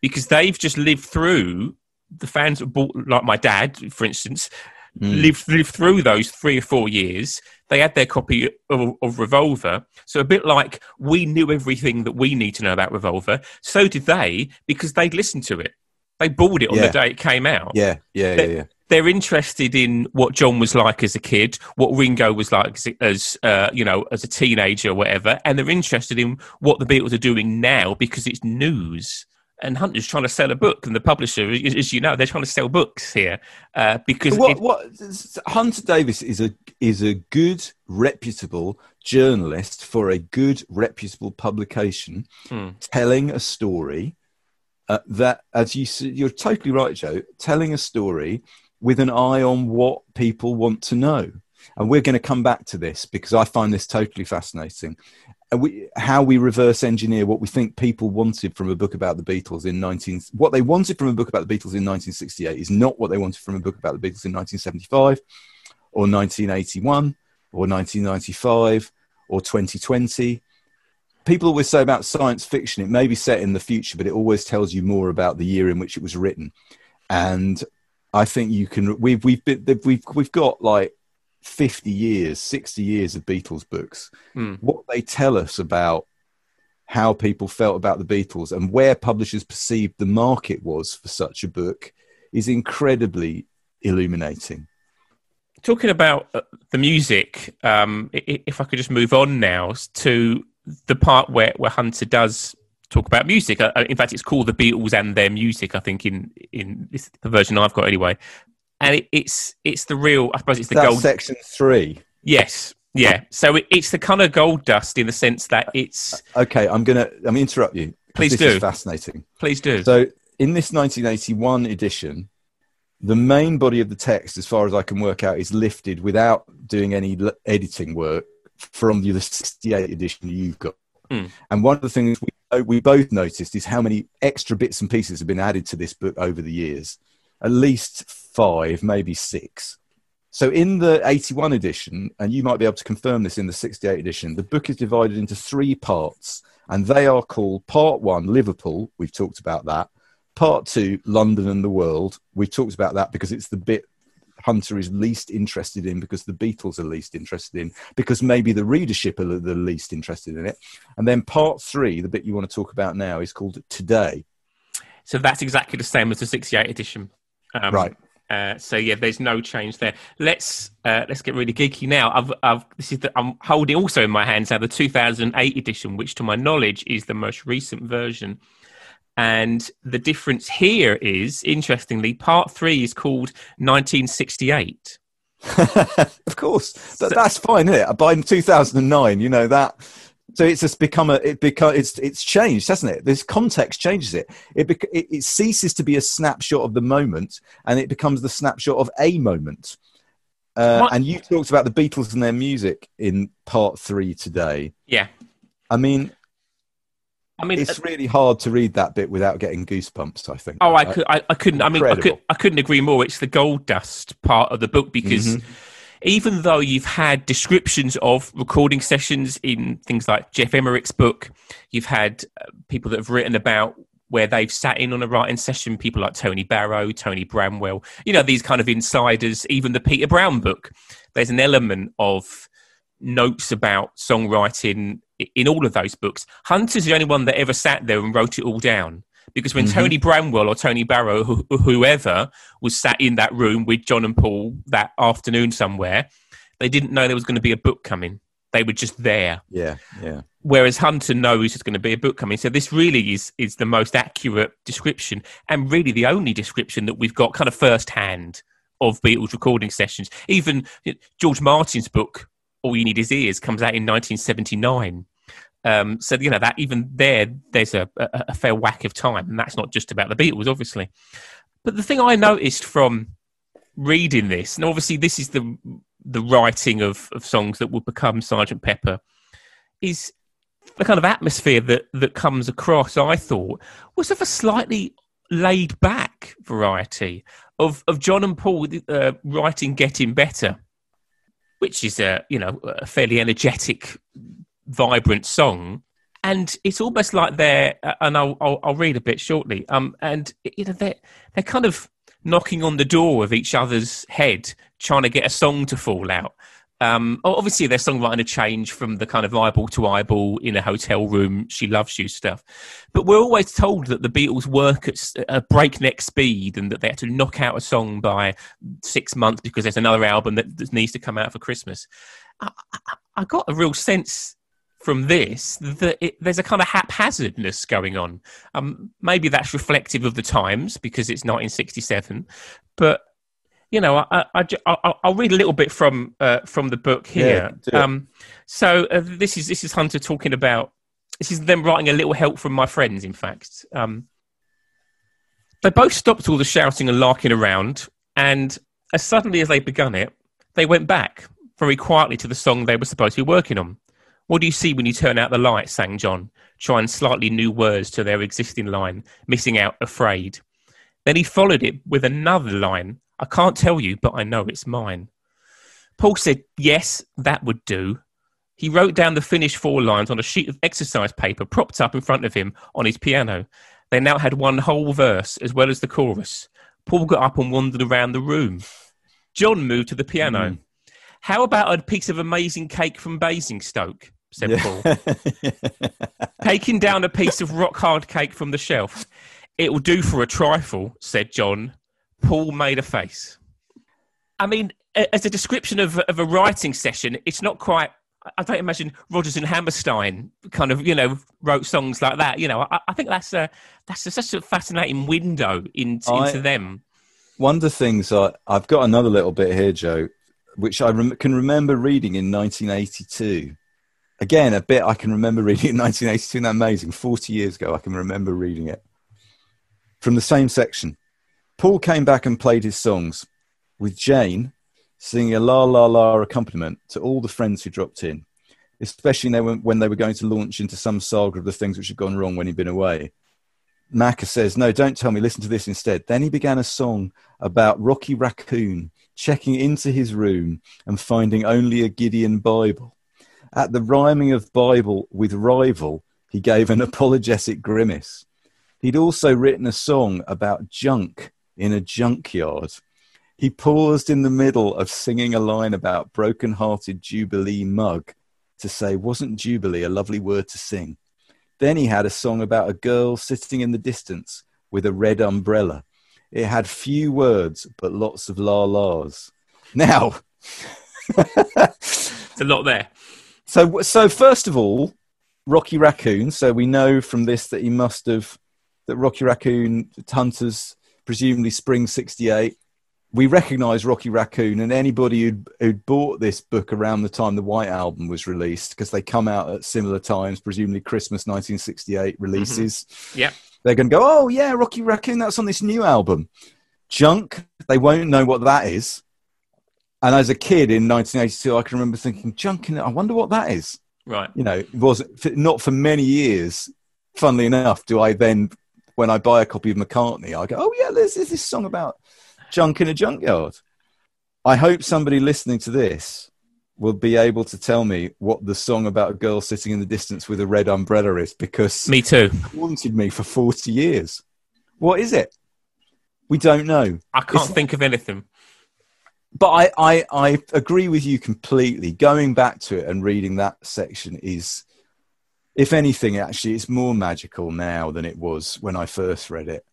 Because they've just lived through the fans that bought, like my dad, for instance, mm. lived lived through those three or four years. They had their copy of, of, Revolver, so a bit like we knew everything that we need to know about Revolver. So did they because they'd listened to it. They bought it on yeah. the day it came out. Yeah, yeah, yeah, yeah. They're interested in what John was like as a kid, what Ringo was like as, as uh, you know, as a teenager, or whatever, and they're interested in what the Beatles are doing now because it's news and Hunter's trying to sell a book, and the publisher, as you know, they're trying to sell books here uh, because what, it, what, Hunter Davies is a is a good, reputable journalist for a good, reputable publication, hmm. telling a story uh, that, as you you're totally right, Joe, telling a story with an eye on what people want to know. And we're going to come back to this because I find this totally fascinating Uh, we, how we reverse engineer what we think people wanted from a book about the Beatles in 19 what they wanted from a book about the Beatles in 1968 is not what they wanted from a book about the Beatles in 1975 or 1981 or 1995 or 2020 people always say about science fiction it may be set in the future but it always tells you more about the year in which it was written. And I think you can we've we've been, we've we've got like 50 years, 60 years of Beatles books, mm. what they tell us about how people felt about the Beatles and where publishers perceived the market was for such a book is incredibly illuminating. Talking about uh, the music, um, if I could just move on now to the part where, where Hunter does talk about music. Uh, in fact, it's called the Beatles and their music. I think in in this, the version I've got anyway and it, it's it's the real. I suppose it's the That's gold section three. Yes, yeah. So it, it's the kind of gold dust in the sense that it's okay. I'm gonna I'm gonna interrupt you. Please this do. Is fascinating. Please do. So in this 1981 edition, the main body of the text, as far as I can work out, is lifted without doing any editing work from the 68 edition you've got. Mm. And one of the things we, we both noticed is how many extra bits and pieces have been added to this book over the years. At least five, maybe six. So in the 81 edition, and you might be able to confirm this in the 68 edition, the book is divided into three parts, and they are called Part One, Liverpool. We've talked about that. Part Two, London and the World. We've talked about that because it's the bit Hunter is least interested in because the Beatles are least interested in, because maybe the readership are the least interested in it. And then part three, the bit you want to talk about now, is called Today. So that's exactly the same as the 68 edition. Um, right. Uh, so yeah, there's no change there. Let's uh, let's get really geeky now. I've, I've this is the, I'm holding also in my hands now the 2008 edition, which to my knowledge is the most recent version. And the difference here is, interestingly, part three is called 1968. of course, so, that's fine, isn't it? By 2009, you know that so it's just become a it become it's it's changed, hasn't it? This context changes it. It, bec- it it ceases to be a snapshot of the moment, and it becomes the snapshot of a moment. Uh, and you talked about the Beatles and their music in part three today. Yeah, I mean, I mean, it's uh, really hard to read that bit without getting goosebumps. I think. Oh, I could, I, I couldn't. I mean, I, could, I couldn't agree more. It's the gold dust part of the book because. Mm-hmm even though you've had descriptions of recording sessions in things like Geoff Emerick's book, you've had uh, people that have written about where they've sat in on a writing session, people like Tony Barrow, Tony Bramwell, you know, these kind of insiders, even the Peter Brown book. There's an element of notes about songwriting in all of those books. Hunter's the only one that ever sat there and wrote it all down. Because when mm-hmm. Tony Bramwell or Tony Barrow, wh- whoever, was sat in that room with John and Paul that afternoon somewhere, they didn't know there was going to be a book coming. They were just there. Yeah, yeah. Whereas Hunter knows there's going to be a book coming. So this really is is the most accurate description, and really the only description that we've got kind of first hand of Beatles recording sessions. Even George Martin's book, All You Need Is Ears, comes out in 1979. Um, so you know that even there, there's a, a, a, fair whack of time, and that's not just about the Beatles, obviously. But the thing I noticed from reading this, and obviously this is the the writing of, of songs that would become Sergeant Pepper, is the kind of atmosphere that that comes across. I thought was of a slightly laid back variety of of John and Paul uh, writing "Getting Better," which is a you know a fairly energetic, vibrant song, and it's almost like they're uh, and I'll, I'll, I'll read a bit shortly. Um, and you know they're they're kind of knocking on the door of each other's head, trying to get a song to fall out. Um, obviously, their songwriting a change from the kind of eyeball to eyeball in a hotel room, she loves you stuff. But we're always told that the Beatles work at a breakneck speed and that they had to knock out a song by six months because there's another album that needs to come out for Christmas. I, I, I got a real sense from this that it, there's a kind of haphazardness going on. Um, maybe that's reflective of the times because it's 1967, but you know, I, I, I, will read a little bit from uh, from the book here. Yeah, um, so uh, this is this is Hunter talking about. This is them writing a little help from my friends. In fact, um, they both stopped all the shouting and larking around, and as suddenly as they begun it, they went back very quietly to the song they were supposed to be working on. What do you see when you turn out the light? sang John, trying slightly new words to their existing line, missing out afraid. Then he followed it with another line I can't tell you, but I know it's mine. Paul said, Yes, that would do. He wrote down the finished four lines on a sheet of exercise paper propped up in front of him on his piano. They now had one whole verse as well as the chorus. Paul got up and wandered around the room. John moved to the piano. Mm. How about a piece of amazing cake from Basingstoke? said yeah. Paul. Taking down a piece of rock hard cake from the shelf. It will do for a trifle, said John, Paul made a face. I mean, as a description of, of a writing session, it's not quite. I don't imagine Rodgers and Hammerstein kind of, you know, wrote songs like that. You know, I, I think that's a that's a, such a fascinating window into, I, into them. One of the things I, I've got another little bit here, Joe, which I rem- can remember reading in 1982. Again, a bit I can remember reading in 1982. Isn't that amazing? 40 years ago, I can remember reading it from the same section. Paul came back and played his songs with Jane singing a la la la accompaniment to all the friends who dropped in, especially when they were going to launch into some saga of the things which had gone wrong when he'd been away. Macca says, No, don't tell me, listen to this instead. Then he began a song about Rocky Raccoon checking into his room and finding only a Gideon Bible. At the rhyming of Bible with rival, he gave an apologetic grimace. He'd also written a song about junk in a junkyard. He paused in the middle of singing a line about broken hearted Jubilee mug to say, Wasn't Jubilee a lovely word to sing? Then he had a song about a girl sitting in the distance with a red umbrella. It had few words, but lots of la las. Now, it's a lot there. So, so first of all, Rocky Raccoon. So we know from this that he must have that Rocky Raccoon Hunters presumably spring 68 we recognise Rocky Raccoon and anybody who'd, who'd bought this book around the time the White Album was released, because they come out at similar times, presumably Christmas 1968 releases. Mm-hmm. Yeah. They're going to go, oh, yeah, Rocky Raccoon, that's on this new album. Junk, they won't know what that is. And as a kid in 1982, I can remember thinking, Junk, I wonder what that is. Right. You know, it was not for many years, funnily enough, do I then when I buy a copy of McCartney, I go, oh yeah, there's, there's this song about junk in a junkyard. I hope somebody listening to this will be able to tell me what the song about a girl sitting in the distance with a red umbrella is because me too. it haunted me for 40 years. What is it? We don't know. I can't it's, think of anything. But I, I i agree with you completely. Going back to it and reading that section is if anything, actually, it's more magical now than it was when I first read it.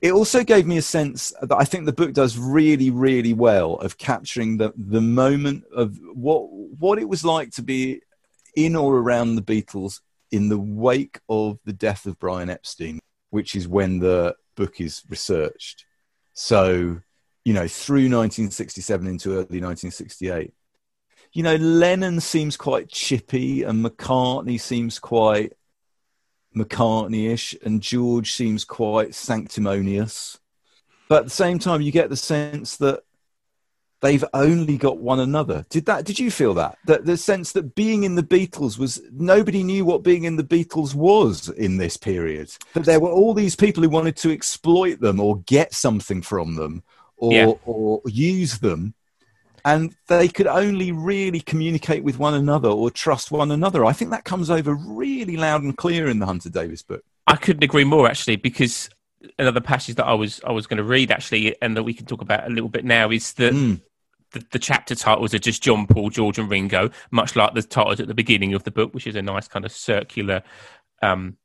It also gave me a sense that I think the book does really, really well of capturing the, the moment of what what it was like to be in or around the Beatles in the wake of the death of Brian Epstein, which is when the book is researched. So, you know, through 1967 into early 1968 you know, Lennon seems quite chippy and McCartney seems quite McCartney-ish and George seems quite sanctimonious. But at the same time, you get the sense that they've only got one another. Did that? Did you feel that? That the sense that being in the Beatles was nobody knew what being in the Beatles was in this period. That there were all these people who wanted to exploit them or get something from them or Yeah. or use them and they could only really communicate with one another or trust one another. I think that comes over really loud and clear in the Hunter Davies book. I couldn't agree more actually, because another passage that I was I was going to read actually, and that we can talk about a little bit now is that Mm. the, the chapter titles are just John, Paul, George, and Ringo, much like the titles at the beginning of the book, which is a nice kind of circular um,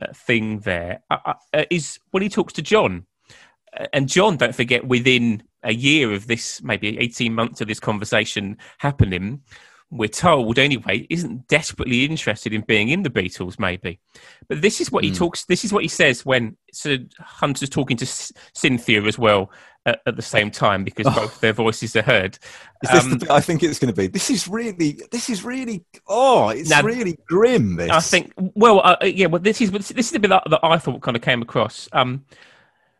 uh, thing there. Uh, uh, uh, is when he talks to John, Uh, and John, don't forget, within a year of this, maybe eighteen months of this conversation happening. We're told anyway, isn't desperately interested in being in the Beatles, maybe. But this is what he Mm. talks. This is what he says when so Hunter's talking to C- Cynthia as well at, at the same time because both their voices are heard. Is this Um, I think it's going to be? This is really, this is really, oh, it's Now- really grim. This, I think. Well, uh, uh, yeah. Well, this is this is the bit that, that I thought kind of came across. Um,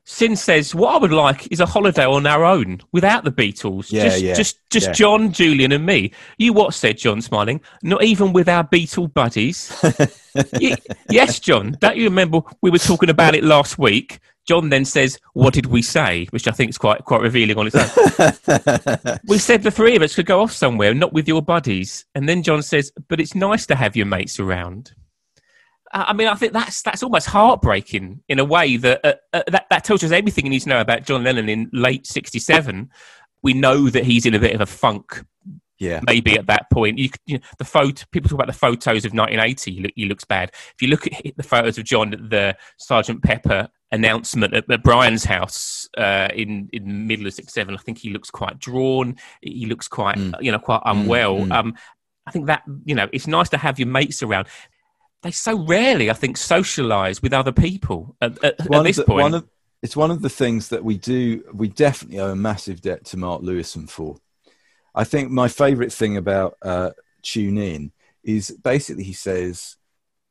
Cyn says, "What I would like is a holiday on our own, without the Beatles. Yeah, just, yeah, just, just yeah. John, Julian, and me. You what?" said John, smiling. Not even with our Beatle buddies. Y- yes, John. Don't you remember we were talking about it last week? John then says, "What did we say?" Which I think is quite quite revealing on its own. we said the three of us could go off somewhere, not with your buddies. And then John says, "But it's nice to have your mates around." I mean, I think that's that's almost heartbreaking in a way that uh, uh, that that tells us everything you need to know about John Lennon in late '67. We know that he's in a bit of a funk, yeah, maybe at that point. You, you know, the photo people talk about the photos of 1980. He, look, he looks bad. If you look at the photos of John at the Sergeant Pepper announcement at, at Brian's house uh, in in the middle of '67, I think he looks quite drawn. He looks quite Mm. you know quite unwell. mm. Um, I think that you know it's nice to have your mates around. They so rarely, I think, socialise with other people at, at, at this the, point. one of it's one of the things that we do. We definitely owe a massive debt to Mark Lewisohn for. I think my favourite thing about uh, Tune In is basically he says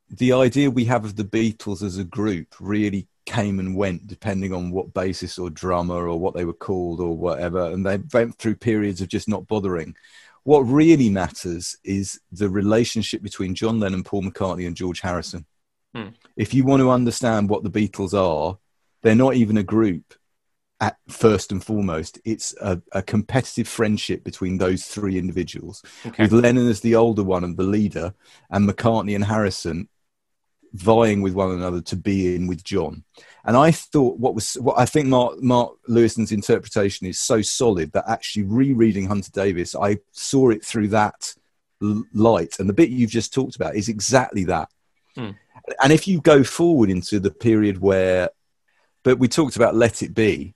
the idea we have of the Beatles as a group really came and went depending on what bassist or drummer or what they were called or whatever, and they went through periods of just not bothering. What really matters is the relationship between John Lennon, Paul McCartney, and George Harrison. Hmm. If you want to understand what the Beatles are, they're not even a group at first and foremost. It's a, a competitive friendship between those three individuals, okay. with Lennon as the older one and the leader, and McCartney and Harrison vying with one another to be in with John. And I thought what was what I think Mark Mark Lewisohn's interpretation is so solid that actually rereading Hunter Davies, I saw it through that light. And the bit you've just talked about is exactly that. Hmm. And if you go forward into the period where, but we talked about Let It Be.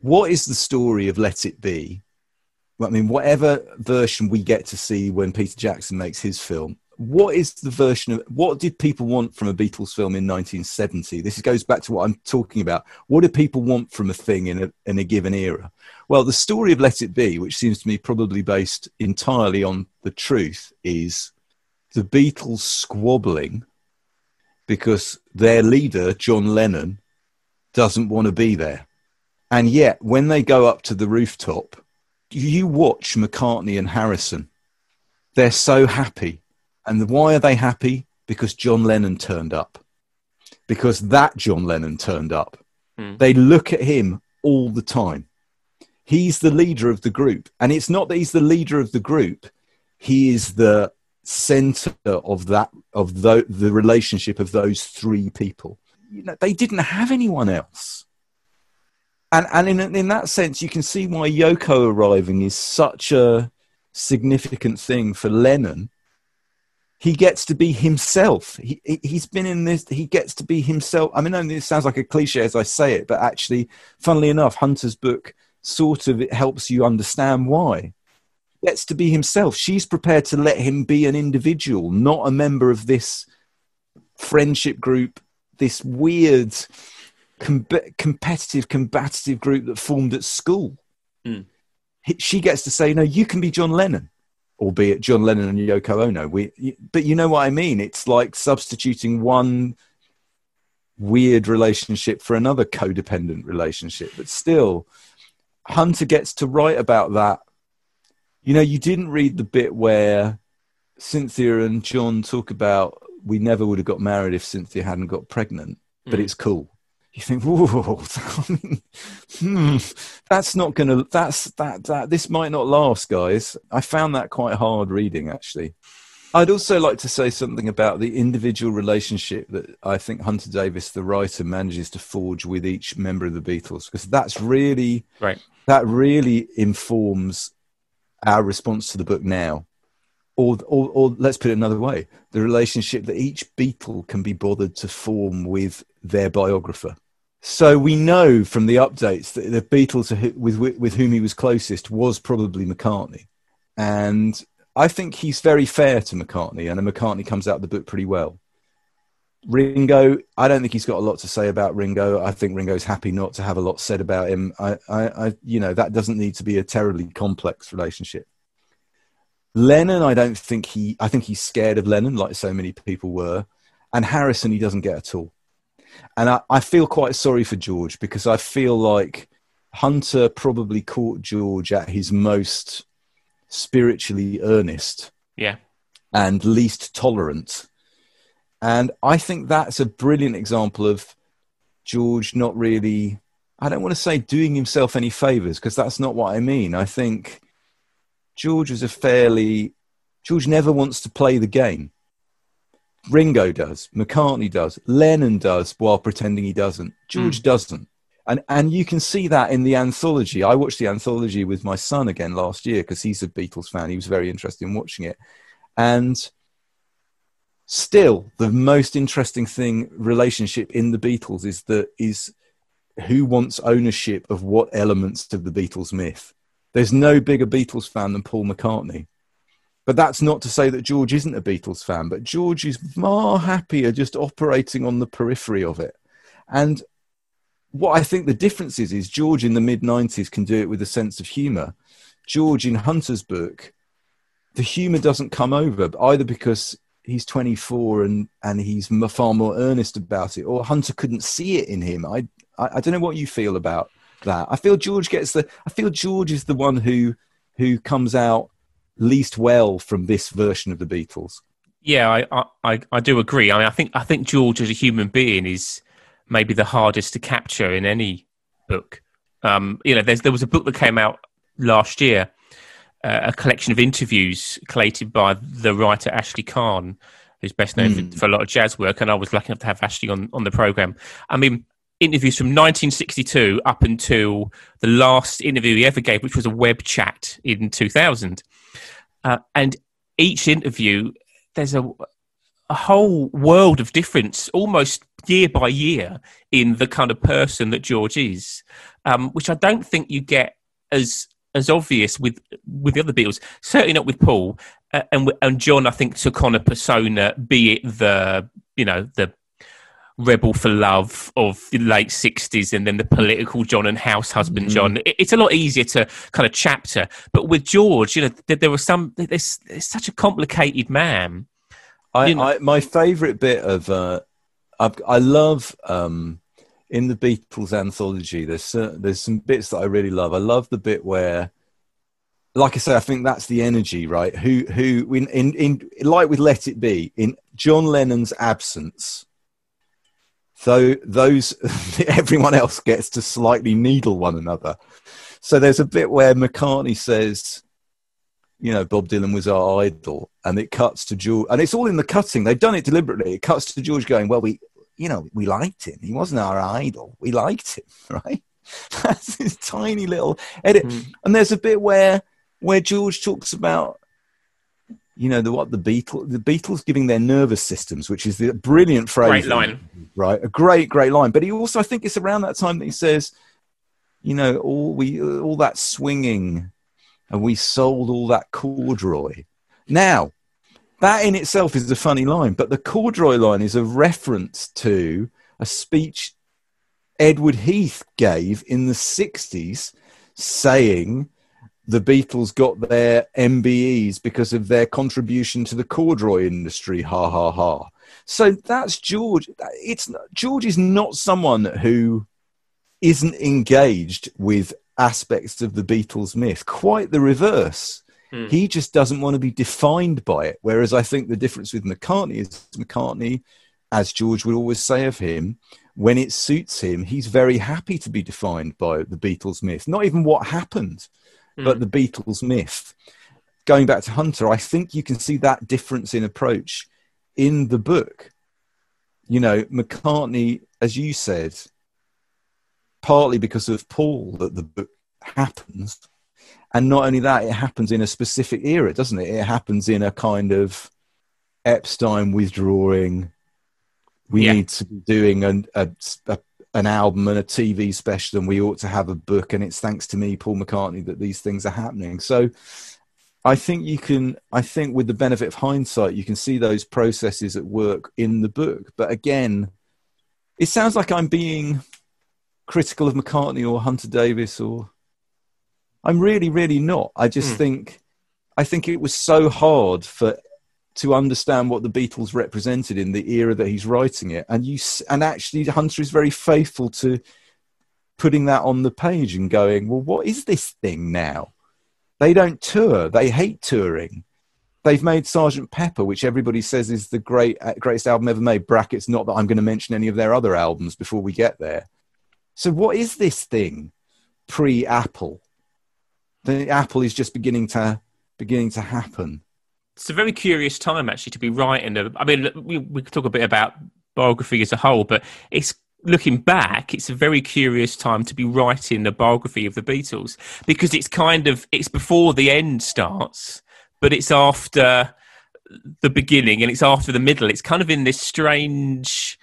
What is the story of Let It Be? I mean, whatever version we get to see when Peter Jackson makes his film, what is the version of what did people want from a Beatles film in 1970? This goes back to what I'm talking about. What do people want from a thing in a, in a given era? Well, the story of Let It Be, which seems to me probably based entirely on the truth, is the Beatles squabbling because their leader, John Lennon, doesn't want to be there. And yet, when they go up to the rooftop, you watch McCartney and Harrison. They're so happy. And why are they happy? Because John Lennon turned up. Because that John Lennon turned up. Hmm. They look at him all the time. He's the leader of the group. And it's not that he's the leader of the group, he is the center of that of the, the relationship of those three people you know they didn't have anyone else and and in in that sense you can see why Yoko arriving is such a significant thing for Lennon he gets to be himself he he- he's been in this he gets to be himself i mean I this sounds like a cliche as i say it but actually funnily enough hunter's book sort of it helps you understand why gets to be himself. She's prepared to let him be an individual, not a member of this friendship group, this weird com- competitive, combative group that formed at school. Mm. He- She gets to say, "No, you can be John Lennon." Albeit John Lennon and Yoko Ono, we, but you know what I mean. It's like substituting one weird relationship for another codependent relationship. But still, Hunter gets to write about that you know, you didn't read the bit where Cynthia and John talk about we never would have got married if Cynthia hadn't got pregnant, but Mm. it's cool. You think, whoa, hmm, that's not going to, that's, that, that, this might not last, guys. I found that quite hard reading, actually. I'd also like to say something about the individual relationship that I think Hunter Davies, the writer, manages to forge with each member of the Beatles, because that's really, right. that really informs our response to the book now. Or, or, or let's put it another way the relationship that each Beatle can be bothered to form with their biographer. So we know from the updates that the Beatles with, with whom he was closest was probably McCartney. And I think he's very fair to McCartney, and McCartney comes out of the book pretty well. Ringo, I don't think he's got a lot to say about Ringo. I think Ringo's happy not to have a lot said about him. I, I, I you know, that doesn't need to be a terribly complex relationship. Lennon, I don't think he, I think he's scared of Lennon, like so many people were. And Harrison, he doesn't get at all. And I, I feel quite sorry for George because I feel like Hunter probably caught George at his most spiritually earnest. Yeah. And least tolerant. And I think that's a brilliant example of George not really, I don't want to say doing himself any favors because that's not what I mean. I think George is a fairly, George never wants to play the game. Ringo does, McCartney does, Lennon does while pretending he doesn't. George mm. doesn't. And and you can see that in the anthology. I watched the anthology with my son again last year because he's a Beatles fan. He was very interested in watching it. And still the most interesting thing relationship in the Beatles is that is who wants ownership of what elements of the Beatles myth. There's no bigger Beatles fan than Paul McCartney. But that's not to say that George isn't a Beatles fan, but George is far happier just operating on the periphery of it. And what I think the difference is, is George in the mid 90s can do it with a sense of humor. George in Hunter's book, the humor doesn't come over either because he's 24 and, and he's far more earnest about it, or Hunter couldn't see it in him. I, I, I don't know what you feel about that. I feel George gets the, I feel George is the one who, who comes out least well from this version of the Beatles. Yeah, I, I, I do agree. I mean, I think I think George as a human being is maybe the hardest to capture in any book. Um, you know, there was a book that came out last year, uh, a collection of interviews collated by the writer Ashley Kahn, who's best known mm. for, hmm. for, a lot of jazz work, and I was lucky enough to have Ashley on on the program. I mean, interviews from 1962 up until the last interview he ever gave, which was a web chat in 2000. Uh, and each interview, there's a, a whole world of difference, almost year by year, in the kind of person that George is, um, which I don't think you get as as obvious with with the other Beatles. Certainly not with Paul uh, and and John. I think took on a persona, be it the you know the rebel for love of the late 60s and then the political john and house husband john mm. it's a lot easier to kind of chapter but with george you know there, there was some there's, there's such a complicated man I, you know. I my favorite bit of uh I've, i love um in the beatles anthology there's there's some bits that i really love i love the bit where like I say, I think that's the energy, right? Who, who, in, in, in, like with Let It Be, in John Lennon's absence, so those everyone else gets to slightly needle one another. So there's a bit where McCartney says, you know, Bob Dylan was our idol, and it cuts to George, and it's all in the cutting. They've done it deliberately. It cuts to George going, "Well, we, you know, we liked him. He wasn't our idol. We liked him, right?" That's this tiny little edit, mm. and there's a bit where where George talks about you know the what the Beatles the Beatles giving their nervous systems, which is the brilliant phrase. Great line, right? A great, great line. But he also, I think, it's around that time that he says, you know, all we all that swinging, and we sold all that corduroy. Now, that in itself is a funny line, but the corduroy line is a reference to a speech Edward Heath gave in the '60s, saying the Beatles got their MBEs because of their contribution to the corduroy industry. Ha ha ha. So that's George. It's George is not someone who isn't engaged with aspects of the Beatles myth. Quite the reverse. Hmm. He just doesn't want to be defined by it. Whereas I think the difference with McCartney is McCartney, as George would always say of him, when it suits him, he's very happy to be defined by the Beatles myth. Not even what happened, mm. but the Beatles myth. Going back to Hunter, I think you can see that difference in approach in the book. You know, McCartney, as you said, partly because of Paul that the book happens. And not only that, it happens in a specific era, doesn't it? It happens in a kind of Epstein withdrawing. We yeah. need to be doing an, a, a, an album and a TV special, and we ought to have a book. And it's thanks to me, Paul McCartney, that these things are happening. So I think you can, I think with the benefit of hindsight, you can see those processes at work in the book. But again, it sounds like I'm being critical of McCartney or Hunter Davies or I'm really, really not. I just mm. think I think it was so hard for to understand what the Beatles represented in the era that he's writing it, and you and actually Hunter is very faithful to putting that on the page and going, well, what is this thing now? They don't tour. They hate touring. They've made Sergeant Pepper, which everybody says is the great uh, greatest album ever made. Brackets. Not that I'm going to mention any of their other albums before we get there. So what is this thing pre Apple? The Apple is just beginning to beginning to happen. It's a very curious time actually to be writing. I mean, we we could talk a bit about biography as a whole, but it's looking back, it's a very curious time to be writing a biography of the Beatles because it's kind of it's before the end starts, but it's after the beginning and it's after the middle. It's kind of in this strange,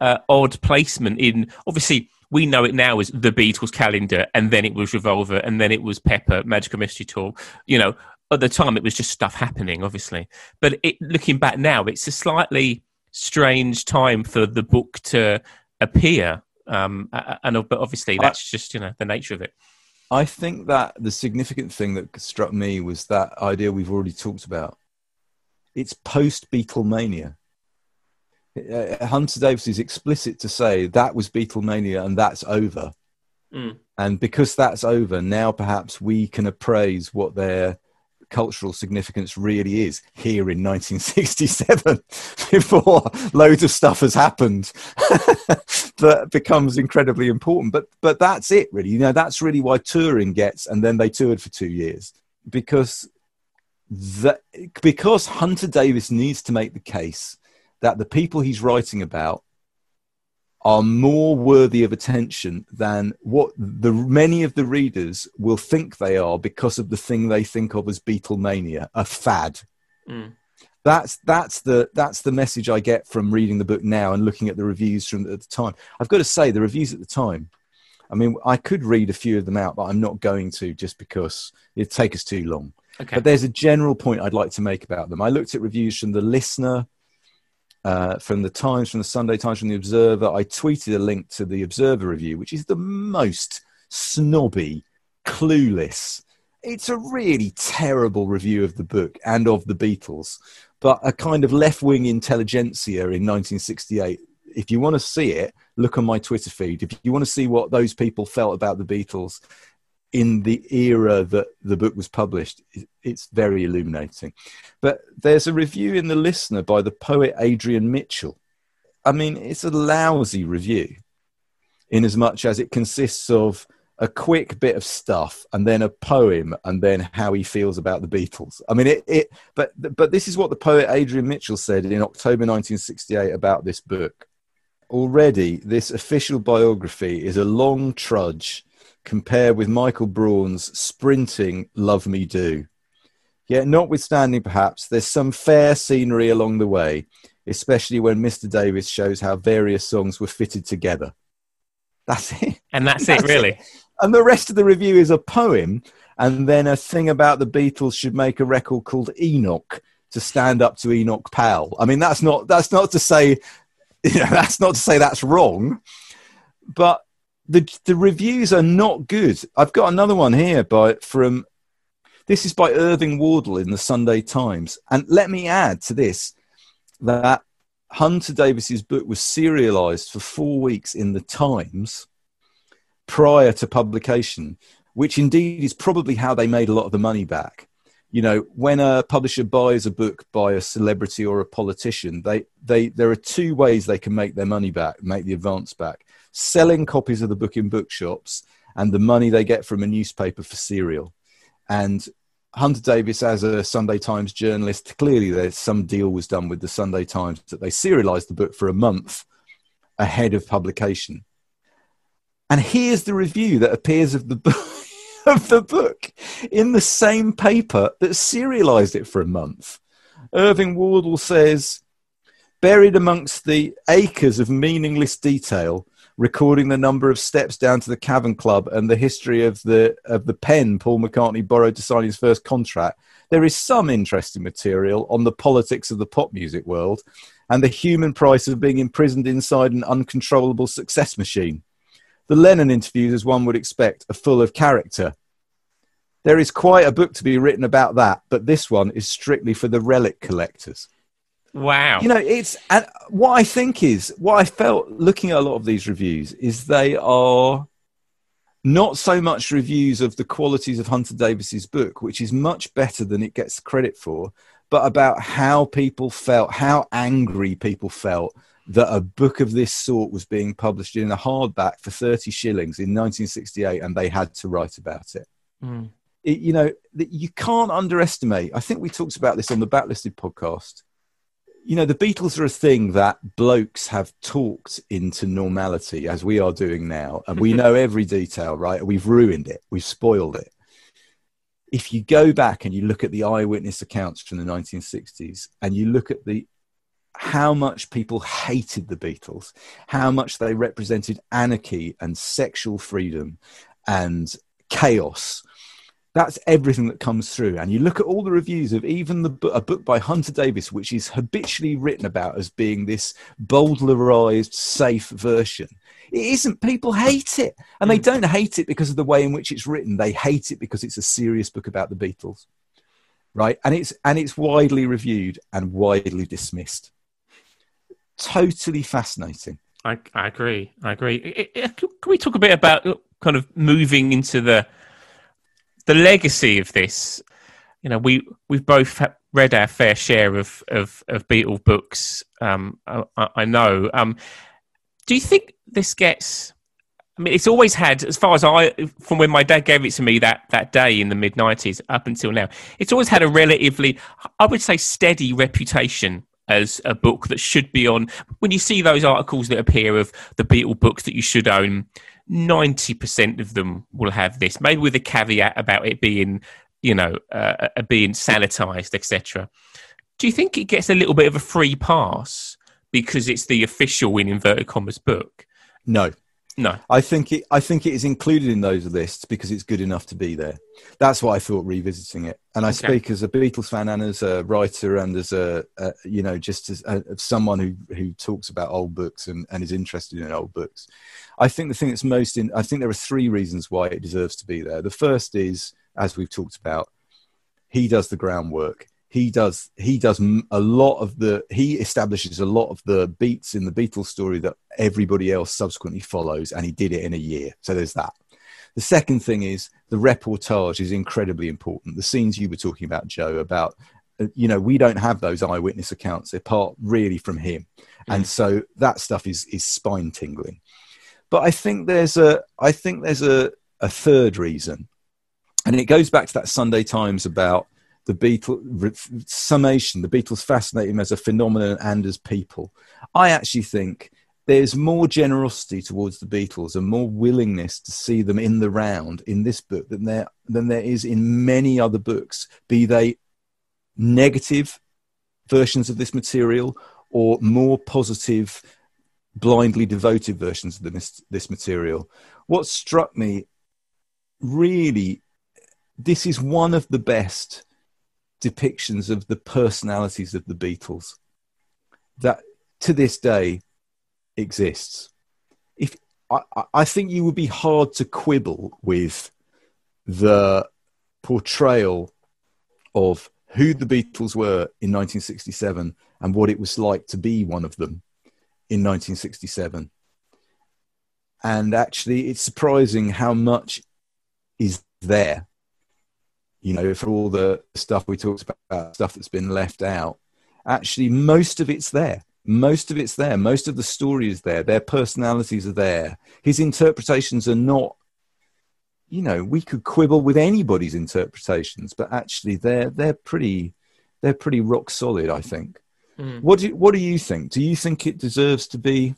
uh, odd placement. In obviously we know it now as the Beatles calendar, and then it was Revolver, and then it was Pepper, Magical Mystery Tour. You know, at the time it was just stuff happening, obviously. But it, looking back now, it's a slightly strange time for the book to appear, um, and but obviously that's just you know the nature of it. I think that the significant thing that struck me was that idea we've already talked about. It's post Beatlemania uh, Hunter Davies is explicit to say that was Beatlemania and that's over. Mm. And because that's over, now perhaps we can appraise what their cultural significance really is here in 1967 before loads of stuff has happened that becomes incredibly important. But but that's it really. You know that's really why touring gets and then they toured for 2 years because that because Hunter Davies needs to make the case that the people he's writing about are more worthy of attention than what the many of the readers will think they are because of the thing they think of as Beatlemania, a fad. Mm. That's that's the that's the message I get from reading the book now and looking at the reviews from at the time. I've got to say the reviews at the time. I mean, I could read a few of them out, but I'm not going to just because it'd take us too long. Okay. But there's a general point I'd like to make about them. I looked at reviews from the Listener, uh, from the Times, from the Sunday Times, from the Observer. I tweeted a link to the Observer review, which is the most snobby, clueless. It's a really terrible review of the book and of the Beatles, but a kind of left wing intelligentsia in 1968. If you want to see it, look on my Twitter feed. If you want to see what those people felt about the Beatles, in the era that the book was published, it's very illuminating. But there's a review in The Listener by the poet Adrian Mitchell. I mean, it's a lousy review in as much as it consists of a quick bit of stuff and then a poem and then how he feels about the Beatles. I mean, it, it but, but this is what the poet Adrian Mitchell said in October 1968 about this book. Already, this official biography is a long trudge compare with Michael Braun's sprinting Love Me Do. Yet, notwithstanding perhaps, there's some fair scenery along the way, especially when Mr. Davies shows how various songs were fitted together. That's it. And that's, that's it, really. It. And the rest of the review is a poem, and then a thing about the Beatles should make a record called Enoch to stand up to Enoch Powell. I mean, that's not that's not to say, you know, that's not to say that's wrong, but the the reviews are not good. I've got another one here by from this is by Irving Wardle in the Sunday Times. And let me add to this that Hunter Davies's book was serialized for four weeks in the Times prior to publication, which indeed is probably how they made a lot of the money back. you know when a publisher buys a book by a celebrity or a politician they they there are two ways they can make their money back make the advance back selling copies of the book in bookshops and the money they get from a newspaper for serial and hunter davies as a sunday times journalist clearly there's some deal was done with the sunday times that they serialized the book for a month ahead of publication and here's the review that appears of the book of the book in the same paper that serialized it for a month. Irving Wardle says, buried amongst the acres of meaningless detail, recording the number of steps down to the Cavern Club and the history of the of the pen Paul McCartney borrowed to sign his first contract, there is some interesting material on the politics of the pop music world and the human price of being imprisoned inside an uncontrollable success machine. The Lennon interviews, as one would expect, are full of character. There is quite a book to be written about that, but this one is strictly for the relic collectors. Wow. You know, it's and what I think is what I felt looking at a lot of these reviews is they are not so much reviews of the qualities of Hunter Davies's book, which is much better than it gets credit for, but about how people felt, how angry people felt that a book of this sort was being published in a hardback for 30 shillings in 1968 and they had to write about it. Mm. it you know, you can't underestimate. I think we talked about this on the Backlisted podcast. You know, the Beatles are a thing that blokes have talked into normality as we are doing now. And we know every detail, right? We've ruined it, we've spoiled it. If you go back and you look at the eyewitness accounts from the 1960s and you look at the how much people hated the Beatles, how much they represented anarchy and sexual freedom and chaos. That's everything that comes through. And you look at all the reviews of even the a book by Hunter Davies, which is habitually written about as being this bowdlerized, safe version. It isn't. People hate it. And they hmm. don't hate it because of the way in which it's written. They hate it because it's a serious book about the Beatles. Right. And it's and it's widely reviewed and widely dismissed totally fascinating. I, I agree. I agree. Can we talk a bit about kind of moving into the the legacy of this? You know, we we've both read our fair share of of, of Beatle books. Um, I, I, know. Um, do you think this gets? I mean, it's always had, as far as I, from when my dad gave it to me that that day in the mid '90s up until now, it's always had a relatively, I would say, steady reputation as a book that should be on. When you see those articles that appear of the Beatle books that you should own, 90% of them will have this, maybe with a caveat about it being, you know, uh, uh being sanitized, etc. Do you think it gets a little bit of a free pass because it's the official, in inverted commas, book? No. No, I think it. I think it is included in those lists because it's good enough to be there. That's what I thought revisiting it. And I okay. speak as a Beatles fan and as a writer and as a, a you know just as a, someone who who talks about old books and, and is interested in old books. I think the thing that's most in. I think there are three reasons why it deserves to be there. The first is, as we've talked about, he does the groundwork he does he does a lot of the he establishes a lot of the beats in the Beatles story that everybody else subsequently follows, and he did it in a year. So there's that. The second thing is the reportage is incredibly important. The scenes you were talking about, Joe, about uh, you know we don't have those eyewitness accounts; they're part really from him, mm. and so that stuff is is spine tingling. But I think there's a I think there's a a third reason, and it goes back to that Sunday Times about the Beatles summation. The Beatles fascinate him as a phenomenon and as people. I actually think there's more generosity towards the Beatles and more willingness to see them in the round in this book than there than there is in many other books, be they negative versions of this material or more positive, blindly devoted versions of this, this material. What struck me really, this is one of the best depictions of the personalities of the Beatles that to this day exists. If I, I think you would be hard to quibble with the portrayal of who the Beatles were in 1967 and what it was like to be one of them in 1967. And actually, it's surprising how much is there you know, for all the stuff we talked about, stuff that's been left out, actually, most of it's there. Most of it's there. Most of the story is there. Their personalities are there. His interpretations are not, you know, we could quibble with anybody's interpretations, but actually, they're they're pretty, they're pretty rock solid. I think. Mm. What do What do you think? Do you think it deserves to be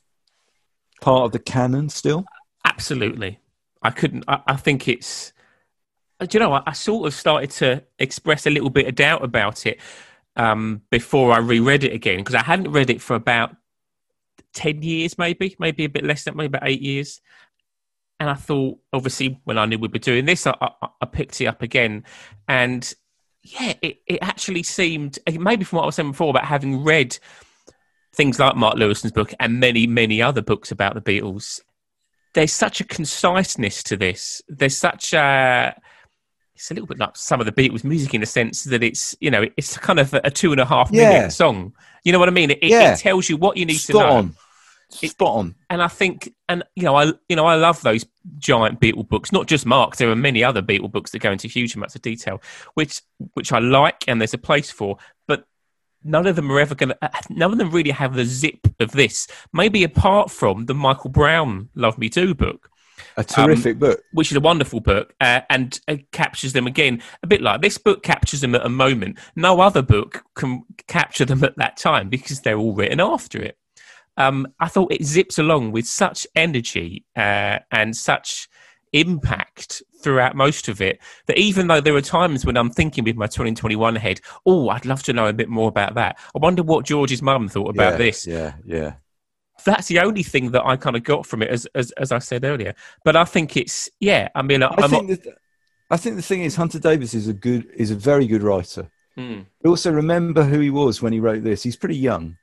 part of the canon still? Absolutely. I couldn't. I, I think it's. Do you know? I, sort of started to express a little bit of doubt about it um, before I reread it again because I hadn't read it for about ten years, maybe, maybe a bit less than, maybe about eight years. And I thought, obviously, when I knew we'd be doing this, I, I, I picked it up again, and yeah, it, it actually seemed maybe from what I was saying before about having read things like Mark Lewisohn's book and many, many other books about the Beatles. There's such a conciseness to this. There's such a it's a little bit like some of the beat Beatles music in the sense that it's you know it's kind of a two and a half minute yeah. song. You know what I mean? It, yeah. it tells you what you need Spot to know. On. Spot on. And I think, and you know, I you know I love those giant Beatle books. Not just Mark. There are many other Beatle books that go into huge amounts of detail, which which I like, and there's a place for. But none of them are ever going to. Uh, none of them really have the zip of this. Maybe apart from the Michael Braun "Love Me Do" book, a terrific um, book, which is a wonderful book, uh, and uh, captures them again a bit like this book captures them at a moment. No other book can capture them at that time because they're all written after it. Um, I thought it zips along with such energy uh, and such impact throughout most of it that even though there are times when I'm thinking with my 2021 head, oh, I'd love to know a bit more about that. I wonder what George's mum thought about yeah, this. Yeah, yeah that's the only thing that I kind of got from it, as as, as I said earlier. But I think it's yeah. I mean, I, I think the, I think the thing is, Hunter Davies is a good is a very good writer. Mm. Also, remember who he was when he wrote this. He's pretty young.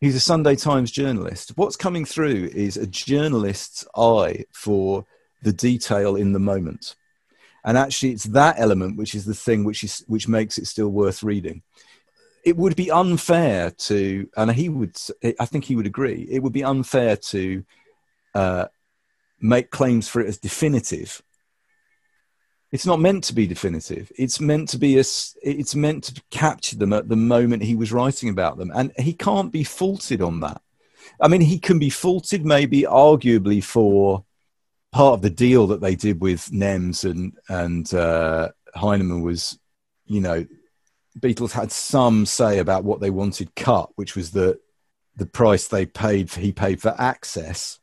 He's a Sunday Times journalist. What's coming through is a journalist's eye for the detail in the moment, and actually, it's that element which is the thing which is which makes it still worth reading it would be unfair to, and he would, I think he would agree, it would be unfair to uh, make claims for it as definitive. It's not meant to be definitive. It's meant to be a, it's meant to capture them at the moment he was writing about them, and he can't be faulted on that. I mean, he can be faulted, maybe arguably, for part of the deal that they did with NEMS and and uh, Heinemann was, you know, Beatles had some say about what they wanted cut, which was the the price they paid for, he paid for access.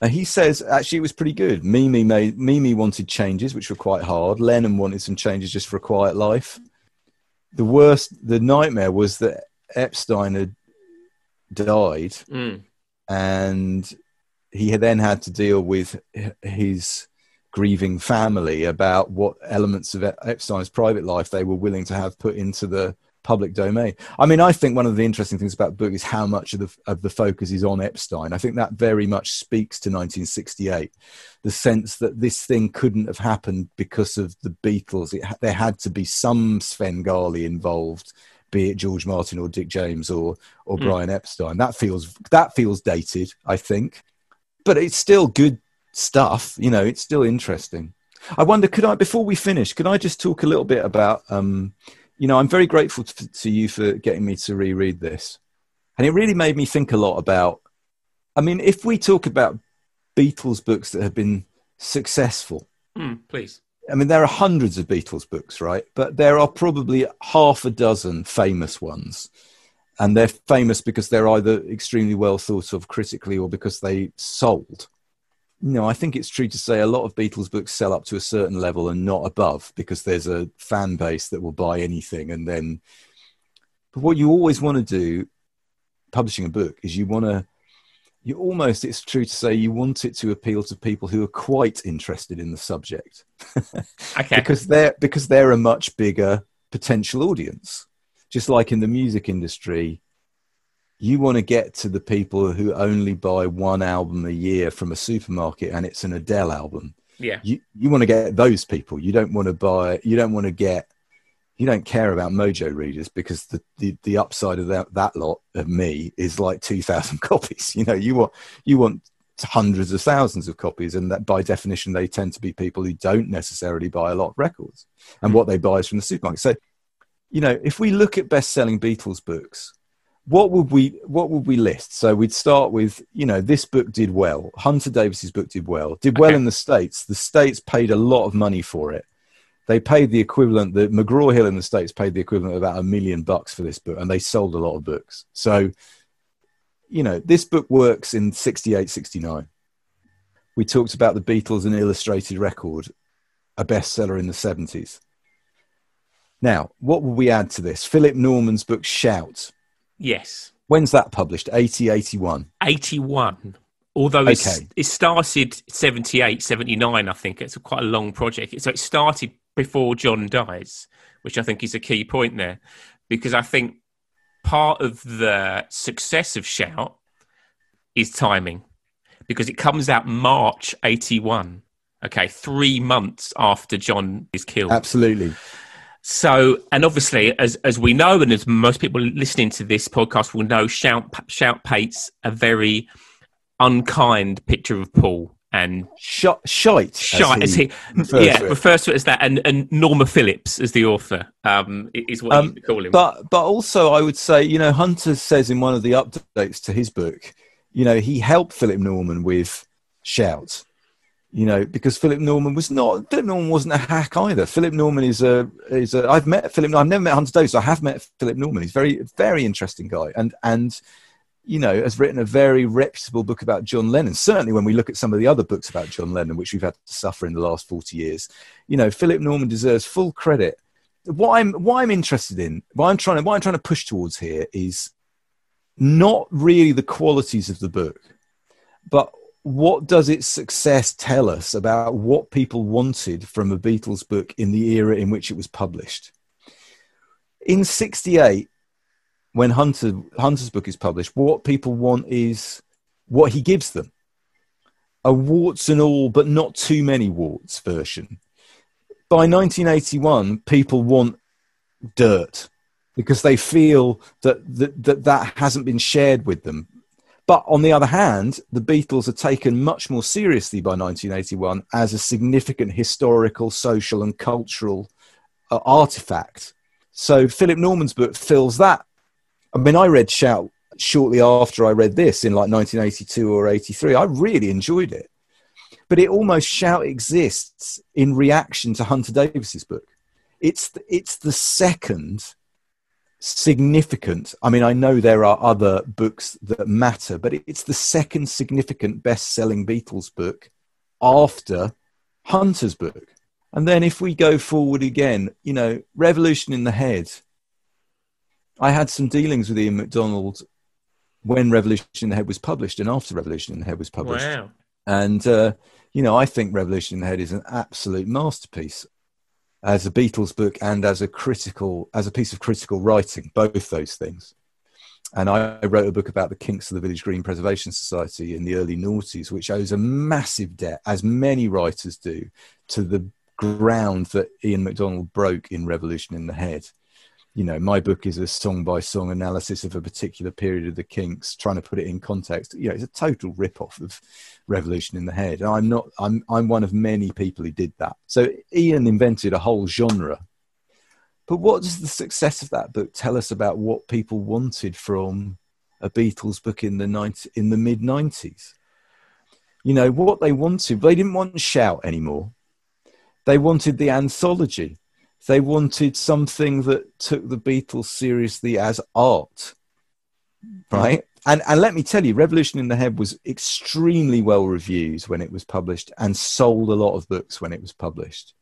And he says actually it was pretty good. Mimi made Mimi wanted changes, which were quite hard. Lennon wanted some changes just for a quiet life. The worst, the nightmare was that Epstein had died, mm. and he had then had to deal with his grieving family about what elements of Epstein's private life they were willing to have put into the public domain. I mean, I think one of the interesting things about the book is how much of the of the focus is on Epstein. I think that very much speaks to 1968, the sense that this thing couldn't have happened because of the Beatles. It, there had to be some Svengali involved, be it George Martin or Dick James or or mm. Brian Epstein. That feels that feels dated, I think, but it's still good stuff, you know, it's still interesting. I wonder, could I, before we finish, could I just talk a little bit about, um, you know, I'm very grateful to, to you for getting me to reread this. And it really made me think a lot about, I mean, if we talk about Beatles books that have been successful, mm, please. I mean, there are hundreds of Beatles books, right? But there are probably half a dozen famous ones. And they're famous because they're either extremely well thought of critically or because they sold no, I think it's true to say a lot of Beatles books sell up to a certain level and not above because there's a fan base that will buy anything. And then, but what you always want to do, publishing a book, is you want to, you almost, it's true to say, you want it to appeal to people who are quite interested in the subject. okay. because they're, because they're a much bigger potential audience. Just like in the music industry, you want to get to the people who only buy one album a year from a supermarket and it's an Adele album. Yeah. You you want to get those people. You don't want to buy you don't want to get you don't care about mojo readers because the, the, the upside of that, that lot of me is like 2000 copies. You know, you want you want hundreds of thousands of copies, and that by definition they tend to be people who don't necessarily buy a lot of records, and hmm. what they buy is from the supermarket. So, you know, if we look at best-selling Beatles books, what would we what would we list? So we'd start with, you know, this book did well. Hunter Davies's book did well. Did well Okay. in the states. The states paid a lot of money for it. They paid the equivalent. The McGraw Hill in the states paid the equivalent of about a million bucks for this book, and they sold a lot of books. So, you know, this book works in 68, 69. We talked about the Beatles, and illustrated record, a bestseller in the 70s. Now, what will we add to this? Philip Norman's book Shout. Yes. When's that published? 80, 81. 81. Although it's, Okay. it started 78, 79, I think. It's quite a long project. So it started before John dies, which I think is a key point there. Because I think part of the success of Shout is timing. Because it comes out March 81. Okay, three months after John is killed. Absolutely. So, and obviously, as as we know, and as most people listening to this podcast will know, shout shout paints a very unkind picture of Paul and Sh- shite. as shite as he, yeah, to refers to it as that, and and Norma Phillips as the author um, is what Um, you call him. But but also I would say, you know, Hunter says in one of the updates to his book, you know, he helped Philip Norman with Shout. You know, because Philip Norman was not Philip Norman wasn't a hack either. Philip Norman is a is a I've met Philip I've never met Hunter Davies, so I have met Philip Norman. He's very very interesting guy and and you know, has written a very reputable book about John Lennon. Certainly, when we look at some of the other books about John Lennon, which we've had to suffer in the last 40 years, you know, Philip Norman deserves full credit. What I'm, what I'm interested in, what I'm trying to, what I'm trying to push towards here is not really the qualities of the book, but what does its success tell us about what people wanted from a Beatles book in the era in which it was published? In 68, when Hunter Hunter's book is published, what people want is what he gives them. A warts and all, but not too many warts version. By 1981, people want dirt because they feel that that, that, that hasn't been shared with them. But on the other hand, the Beatles are taken much more seriously by 1981 as a significant historical, social, and cultural uh, artifact. So Philip Norman's book fills that I mean, I read Shout shortly after I read this in like 1982 or 83. I really enjoyed it. But it almost Shout exists in reaction to Hunter Davies's book. It's it's the second significant. I mean, I know there are other books that matter, but it's the second significant best-selling Beatles book after Hunter's book. And then if we go forward again, you know, Revolution in the Head I had some dealings with Ian MacDonald when Revolution in the Head was published and after Revolution in the Head was published. wow. And, uh, you know, I think Revolution in the Head is an absolute masterpiece as a Beatles book and as a critical, as a piece of critical writing, both those things. And I wrote a book about the kinks of the Village Green Preservation Society in the early noughties, which owes a massive debt, as many writers do, to the ground that Ian MacDonald broke in Revolution in the Head you know, my book is a song by song analysis of a particular period of the Kinks, trying to put it in context. You know, it's a total rip off of Revolution in the Head. And I'm not, I'm, I'm one of many people who did that. So Ian invented a whole genre. But what does the success of that book tell us about what people wanted from a Beatles book in the 90, in the mid 90s? You know, what they wanted, they didn't want Shout anymore. They wanted the anthology they wanted something that took the Beatles seriously as art, right? And and let me tell you, Revolution in the Head was extremely well reviewed when it was published, and sold a lot of books when it was published.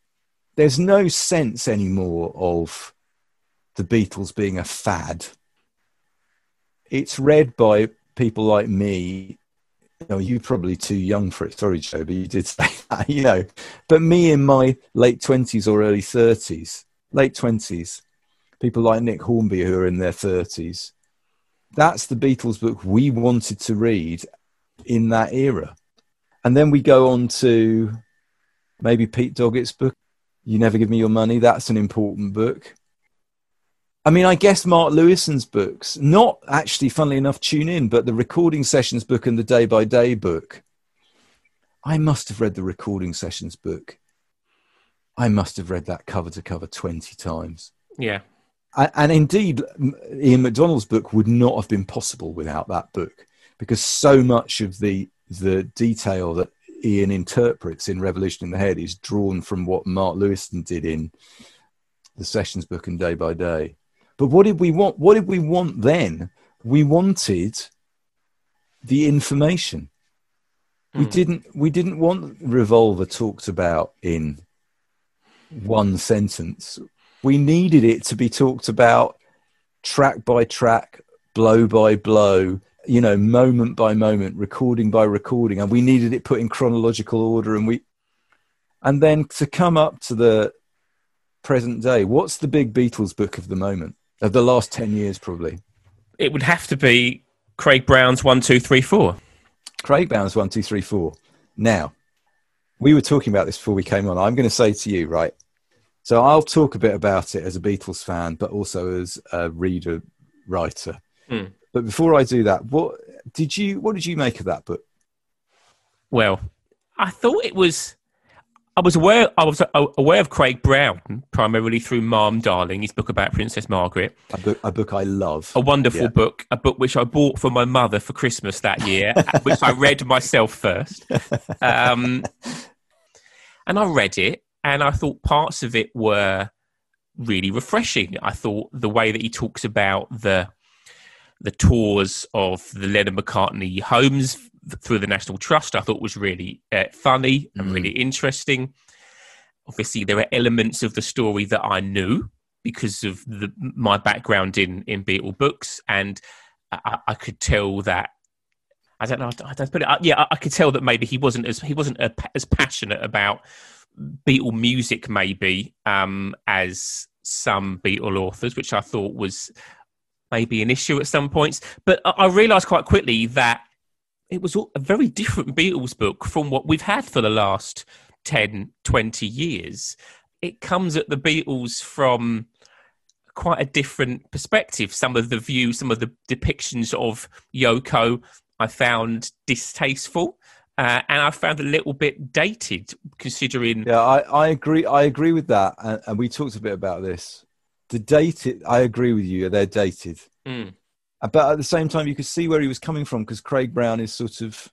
There's no sense anymore of the Beatles being a fad. It's read by people like me Oh, you know, you're probably too young for it. Sorry, Joe, but you did say that, you know. But me in my late 20s or early 30s, late 20s, people like Nick Hornby who are in their 30s, that's the Beatles book we wanted to read in that era. And then we go on to maybe Pete Doggett's book, You Never Give Me Your Money. That's an important book. I mean, I guess Mark Lewisohn's books, not actually, funnily enough, Tune In, but the recording sessions book and the day by day book I must have read the recording sessions book. I must have read that cover to cover 20 times. Yeah. And, and indeed, Ian MacDonald's book would not have been possible without that book because so much of the, the detail that Ian interprets in Revolution in the Head is drawn from what Mark Lewisohn did in the Sessions book and Day by Day. But what did we want? What did we want then? We wanted the information. We Mm. didn't. We didn't want Revolver talked about in one sentence. We needed it to be talked about track by track, blow by blow, you know, moment by moment, recording by recording, and we needed it put in chronological order. And we, and then to come up to the present day, what's the big Beatles book of the moment of the last ten years, probably? It would have to be Craig Brown's one, two, three, four. Craig Brown's one two three four. Now, we were talking about this before we came on. I'm going to say to you, right? So I'll talk a bit about it as a Beatles fan, but also as a reader writer. Hmm. But before I do that, what did you what did you make of that book? Well, I thought it was. I was aware. I was uh, aware of Craig Brown primarily through Ma'am Darling, his book about Princess Margaret. A book, a book I love. A wonderful Yeah. book, a book which I bought for my mother for Christmas that year, which I read myself first. Um, and I read it, and I thought parts of it were really refreshing. I thought the way that he talks about the the tours of the Lennon McCartney homes through the National Trust, I thought was really uh, funny and Mm. really interesting. Obviously, there are elements of the story that I knew because of the, my background in in Beatle books, and I, I could tell that. I don't know. I don't put it. uh, Yeah, I, I could tell that maybe he wasn't as he wasn't a, as passionate about Beatle music, maybe um, as some Beatle authors, which I thought was maybe an issue at some points. But I, I realised quite quickly that it was a very different Beatles book from what we've had for the last 10, 20 years. It comes at the Beatles from quite a different perspective. Some of the views, some of the depictions of Yoko, I found distasteful. Uh, and I found a little bit dated, considering Yeah, I, I agree. I agree with that, and, and we talked a bit about this. The dated, I agree with you. They're dated, Mm, but at the same time, you could see where he was coming from because Craig Brown is sort of.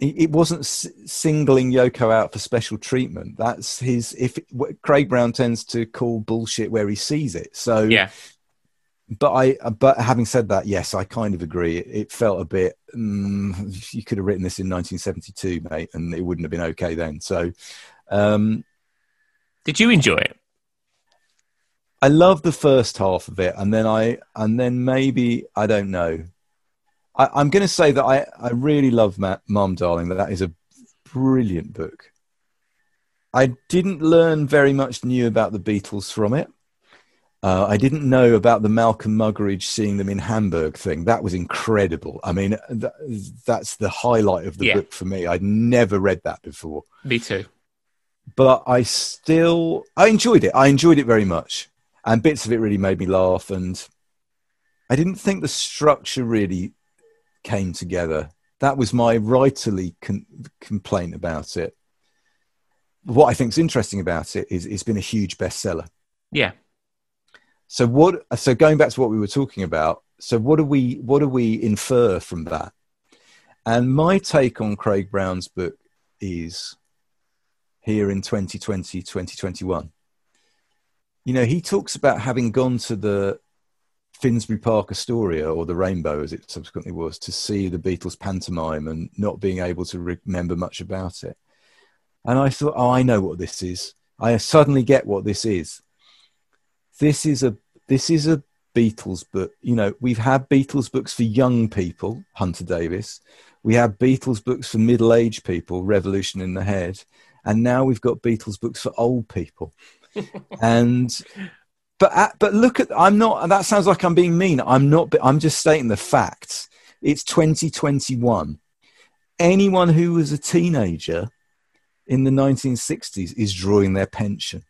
It wasn't singling Yoko out for special treatment. That's his. If Craig Brown tends to call bullshit where he sees it. So yeah, but I, but having said that, yes, I kind of agree. It, it felt a bit. Mm, you could have written this in 1972, mate, and it wouldn't have been okay then. So, um, did you enjoy it? I love the first half of it, and then I, and then maybe I don't know. I, I'm going to say that I, I really love Ma'am, Darling. That that is a brilliant book. I didn't learn very much new about the Beatles from it. Uh, I didn't know about the Malcolm Muggeridge seeing them in Hamburg thing. That was incredible. I mean, that, that's the highlight of the Yeah. book for me. I'd never read that before Me too. but I still I enjoyed it. I enjoyed it very much, and bits of it really made me laugh. And I didn't think the structure really came together. That was my writerly con- complaint about it. What I think is interesting about it is it's been a huge bestseller. Yeah. So what? So going back to what we were talking about. So what do we what do we infer from that? And my take on Craig Brown's book is here in 2020, 2021. You know, he talks about having gone to the Finsbury Park Astoria or the Rainbow, as it subsequently was, to see the Beatles pantomime and not being able to remember much about it. And I thought, oh, I know what this is. I suddenly get what this is. This is a this is a Beatles book. You know, we've had Beatles books for young people, Hunter Davies. We have Beatles books for middle-aged people, Revolution in the Head, and now we've got Beatles books for old people. And but at, but look at I'm not. And that sounds like I'm being mean. I'm not. I'm just stating the facts. It's 2021. Anyone who was a teenager in the 1960s is drawing their pension.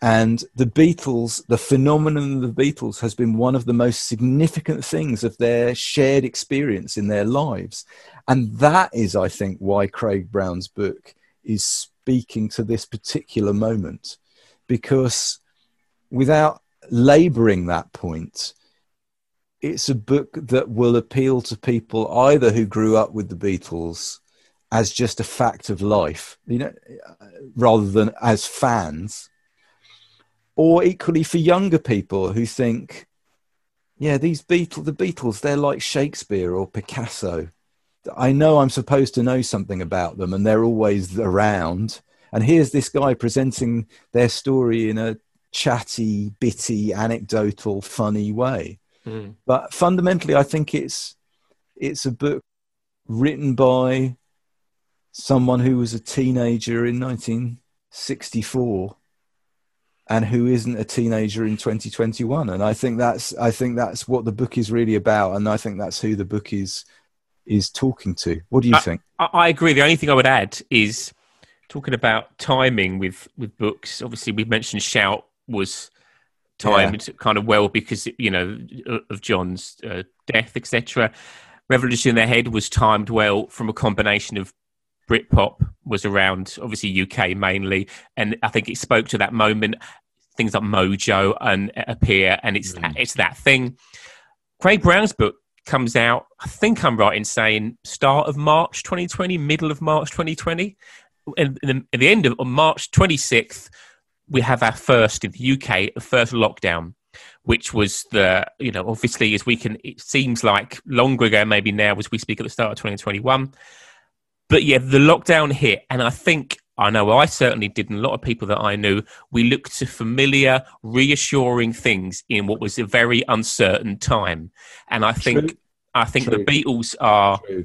And the Beatles, the phenomenon of the Beatles has been one of the most significant things of their shared experience in their lives. And that is, I think, why Craig Brown's book is speaking to this particular moment. Because without laboring that point, it's a book that will appeal to people either who grew up with the Beatles as just a fact of life, you know, rather than as fans, or equally for younger people who think, yeah, these Beatles, the Beatles, they're like Shakespeare or Picasso. I know I'm supposed to know something about them, and they're always around. And here's this guy presenting their story in a chatty, bitty, anecdotal, funny way. Mm. But fundamentally, I think it's it's a book written by someone who was a teenager in 1964 and who isn't a teenager in 2021 and i think that's i think that's what the book is really about and i think that's who the book is is talking to what do you I, think I agree the only thing i would add is talking about timing with with books obviously we've mentioned shout was timed yeah. kind of well because you know of John's uh, death, etc. Revolution in the Head was timed well from a combination of Britpop was around, obviously UK mainly, and I think it spoke to that moment. Things like Mojo and appear, and it's mm. it's that thing. Craig Brown's book comes out. I think I'm right in saying start of March 2020, middle of March 2020, and at the end of March 26th we have our first in the UK, first lockdown, which was the, you know, obviously as we can, it seems like longer ago, maybe now as we speak at the start of 2021. But yeah, the lockdown hit. And I think, I know I certainly did, and a lot of people that I knew, we looked to familiar, reassuring things in what was a very uncertain time. And I think, True. I think True. the Beatles are. True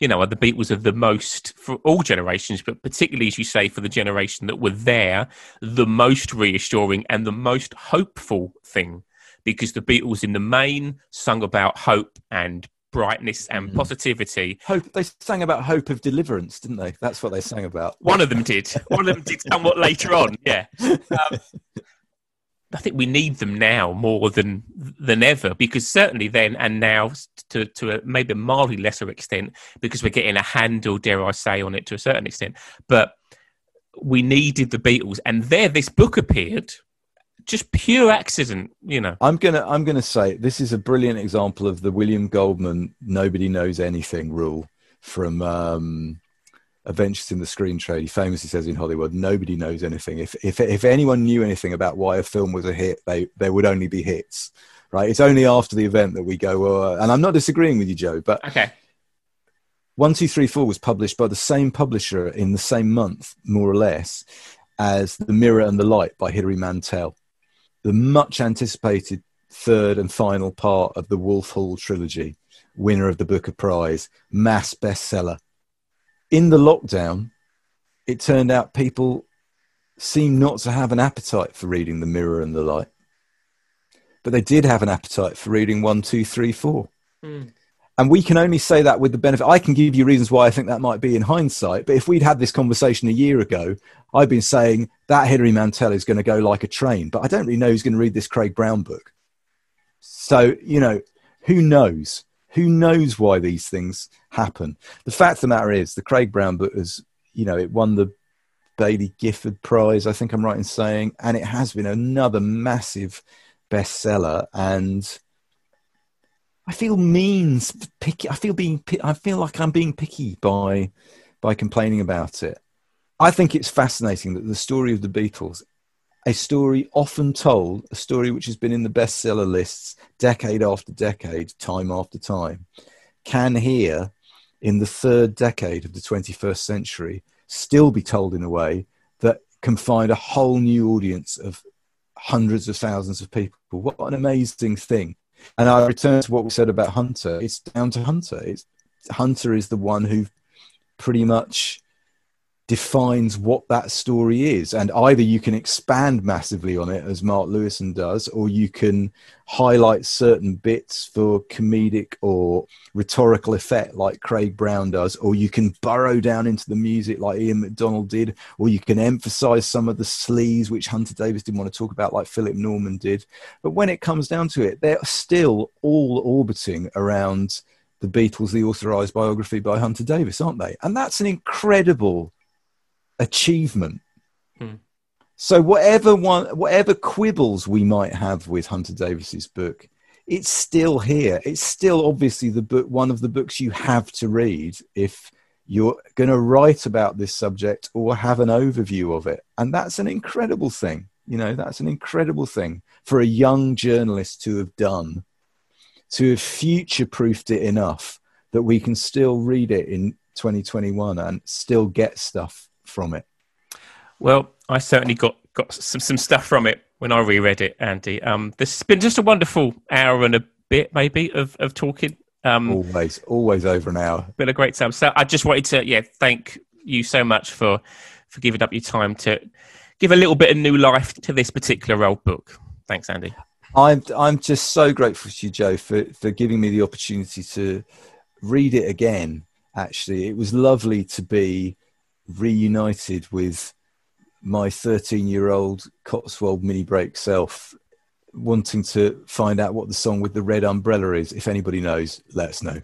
you know, the Beatles are the most for all generations, but particularly as you say for the generation that were there, the most reassuring and the most hopeful thing, because the Beatles in the main sung about hope and brightness and mm. positivity. Hope they sang about hope of deliverance, didn't they? That's what they sang about. One of them did. One of them did somewhat later on. Yeah. Um, I think we need them now more than than ever because certainly then and now to to a, maybe a mildly lesser extent because we're getting a handle, dare I say, on it to a certain extent. But we needed the Beatles, and there this book appeared, just pure accident, you know. I'm gonna I'm gonna say this is a brilliant example of the William Goldman nobody knows anything rule from um, Adventures in the Screen Trade, he famously says in Hollywood, nobody knows anything. If, if, if anyone knew anything about why a film was a hit, they, there would only be hits, right? It's only after the event that we go, well, uh, and I'm not disagreeing with you, Joe, but okay. One, two, three, four was published by the same publisher in the same month, more or less, as The Mirror and the Light by Hilary Mantel, the much anticipated third and final part of the Wolf Hall trilogy, winner of the Booker Prize, mass bestseller in the lockdown, it turned out people seemed not to have an appetite for reading The Mirror and the Light, but they did have an appetite for reading one, two, three, four. Mm. And we can only say that with the benefit. I can give you reasons why I think that might be in hindsight, but if we'd had this conversation a year ago, I've been saying that Hilary Mantel is going to go like a train, but I don't really know who's going to read this Craig Brown book. So, you know, who knows? Who knows why these things happen? The fact of the matter is, the Craig Brown book has, you know, it won the Baillie Gifford Prize, I think I'm right in saying, and it has been another massive bestseller. And I feel means picky. I feel being, I feel like I'm being picky by by complaining about it. I think it's fascinating that the story of the Beatles a story often told, a story which has been in the bestseller lists decade after decade, time after time, can here, in the third decade of the 21st century, still be told in a way that can find a whole new audience of hundreds of thousands of people. What an amazing thing. And I return to what we said about Hunter. It's down to Hunter. It's, Hunter is the one who pretty much defines what that story is. And either you can expand massively on it, as Mark Lewisohn does, or you can highlight certain bits for comedic or rhetorical effect, like Craig Brown does, or you can burrow down into the music, like Ian MacDonald did, or you can emphasize some of the sleaze, which Hunter Davies didn't want to talk about, like Philip Norman did. But when it comes down to it, they're still all orbiting around the Beatles, the authorized biography by Hunter Davies, aren't they? And that's an incredible achievement. Hmm. So whatever one, whatever quibbles we might have with Hunter Davies's book, it's still here. It's still obviously the book, one of the books you have to read if you're going to write about this subject or have an overview of it. And that's an incredible thing. You know, that's an incredible thing for a young journalist to have done, to have future proofed it enough that we can still read it in 2021 and still get stuff from it? Well, I certainly got got some some stuff from it when I reread it, Andy. Um, this has been just a wonderful hour and a bit, maybe, of of talking. Um, always, always over an hour. Been a great time. So I just wanted to, yeah, thank you so much for for giving up your time to give a little bit of new life to this particular old book. Thanks, Andy. I'm I'm just so grateful to you, Joe, for for giving me the opportunity to read it again. Actually, it was lovely to be reunited with my 13 year old Cotswold mini break self, wanting to find out what the song with the red umbrella is. If anybody knows, let us know.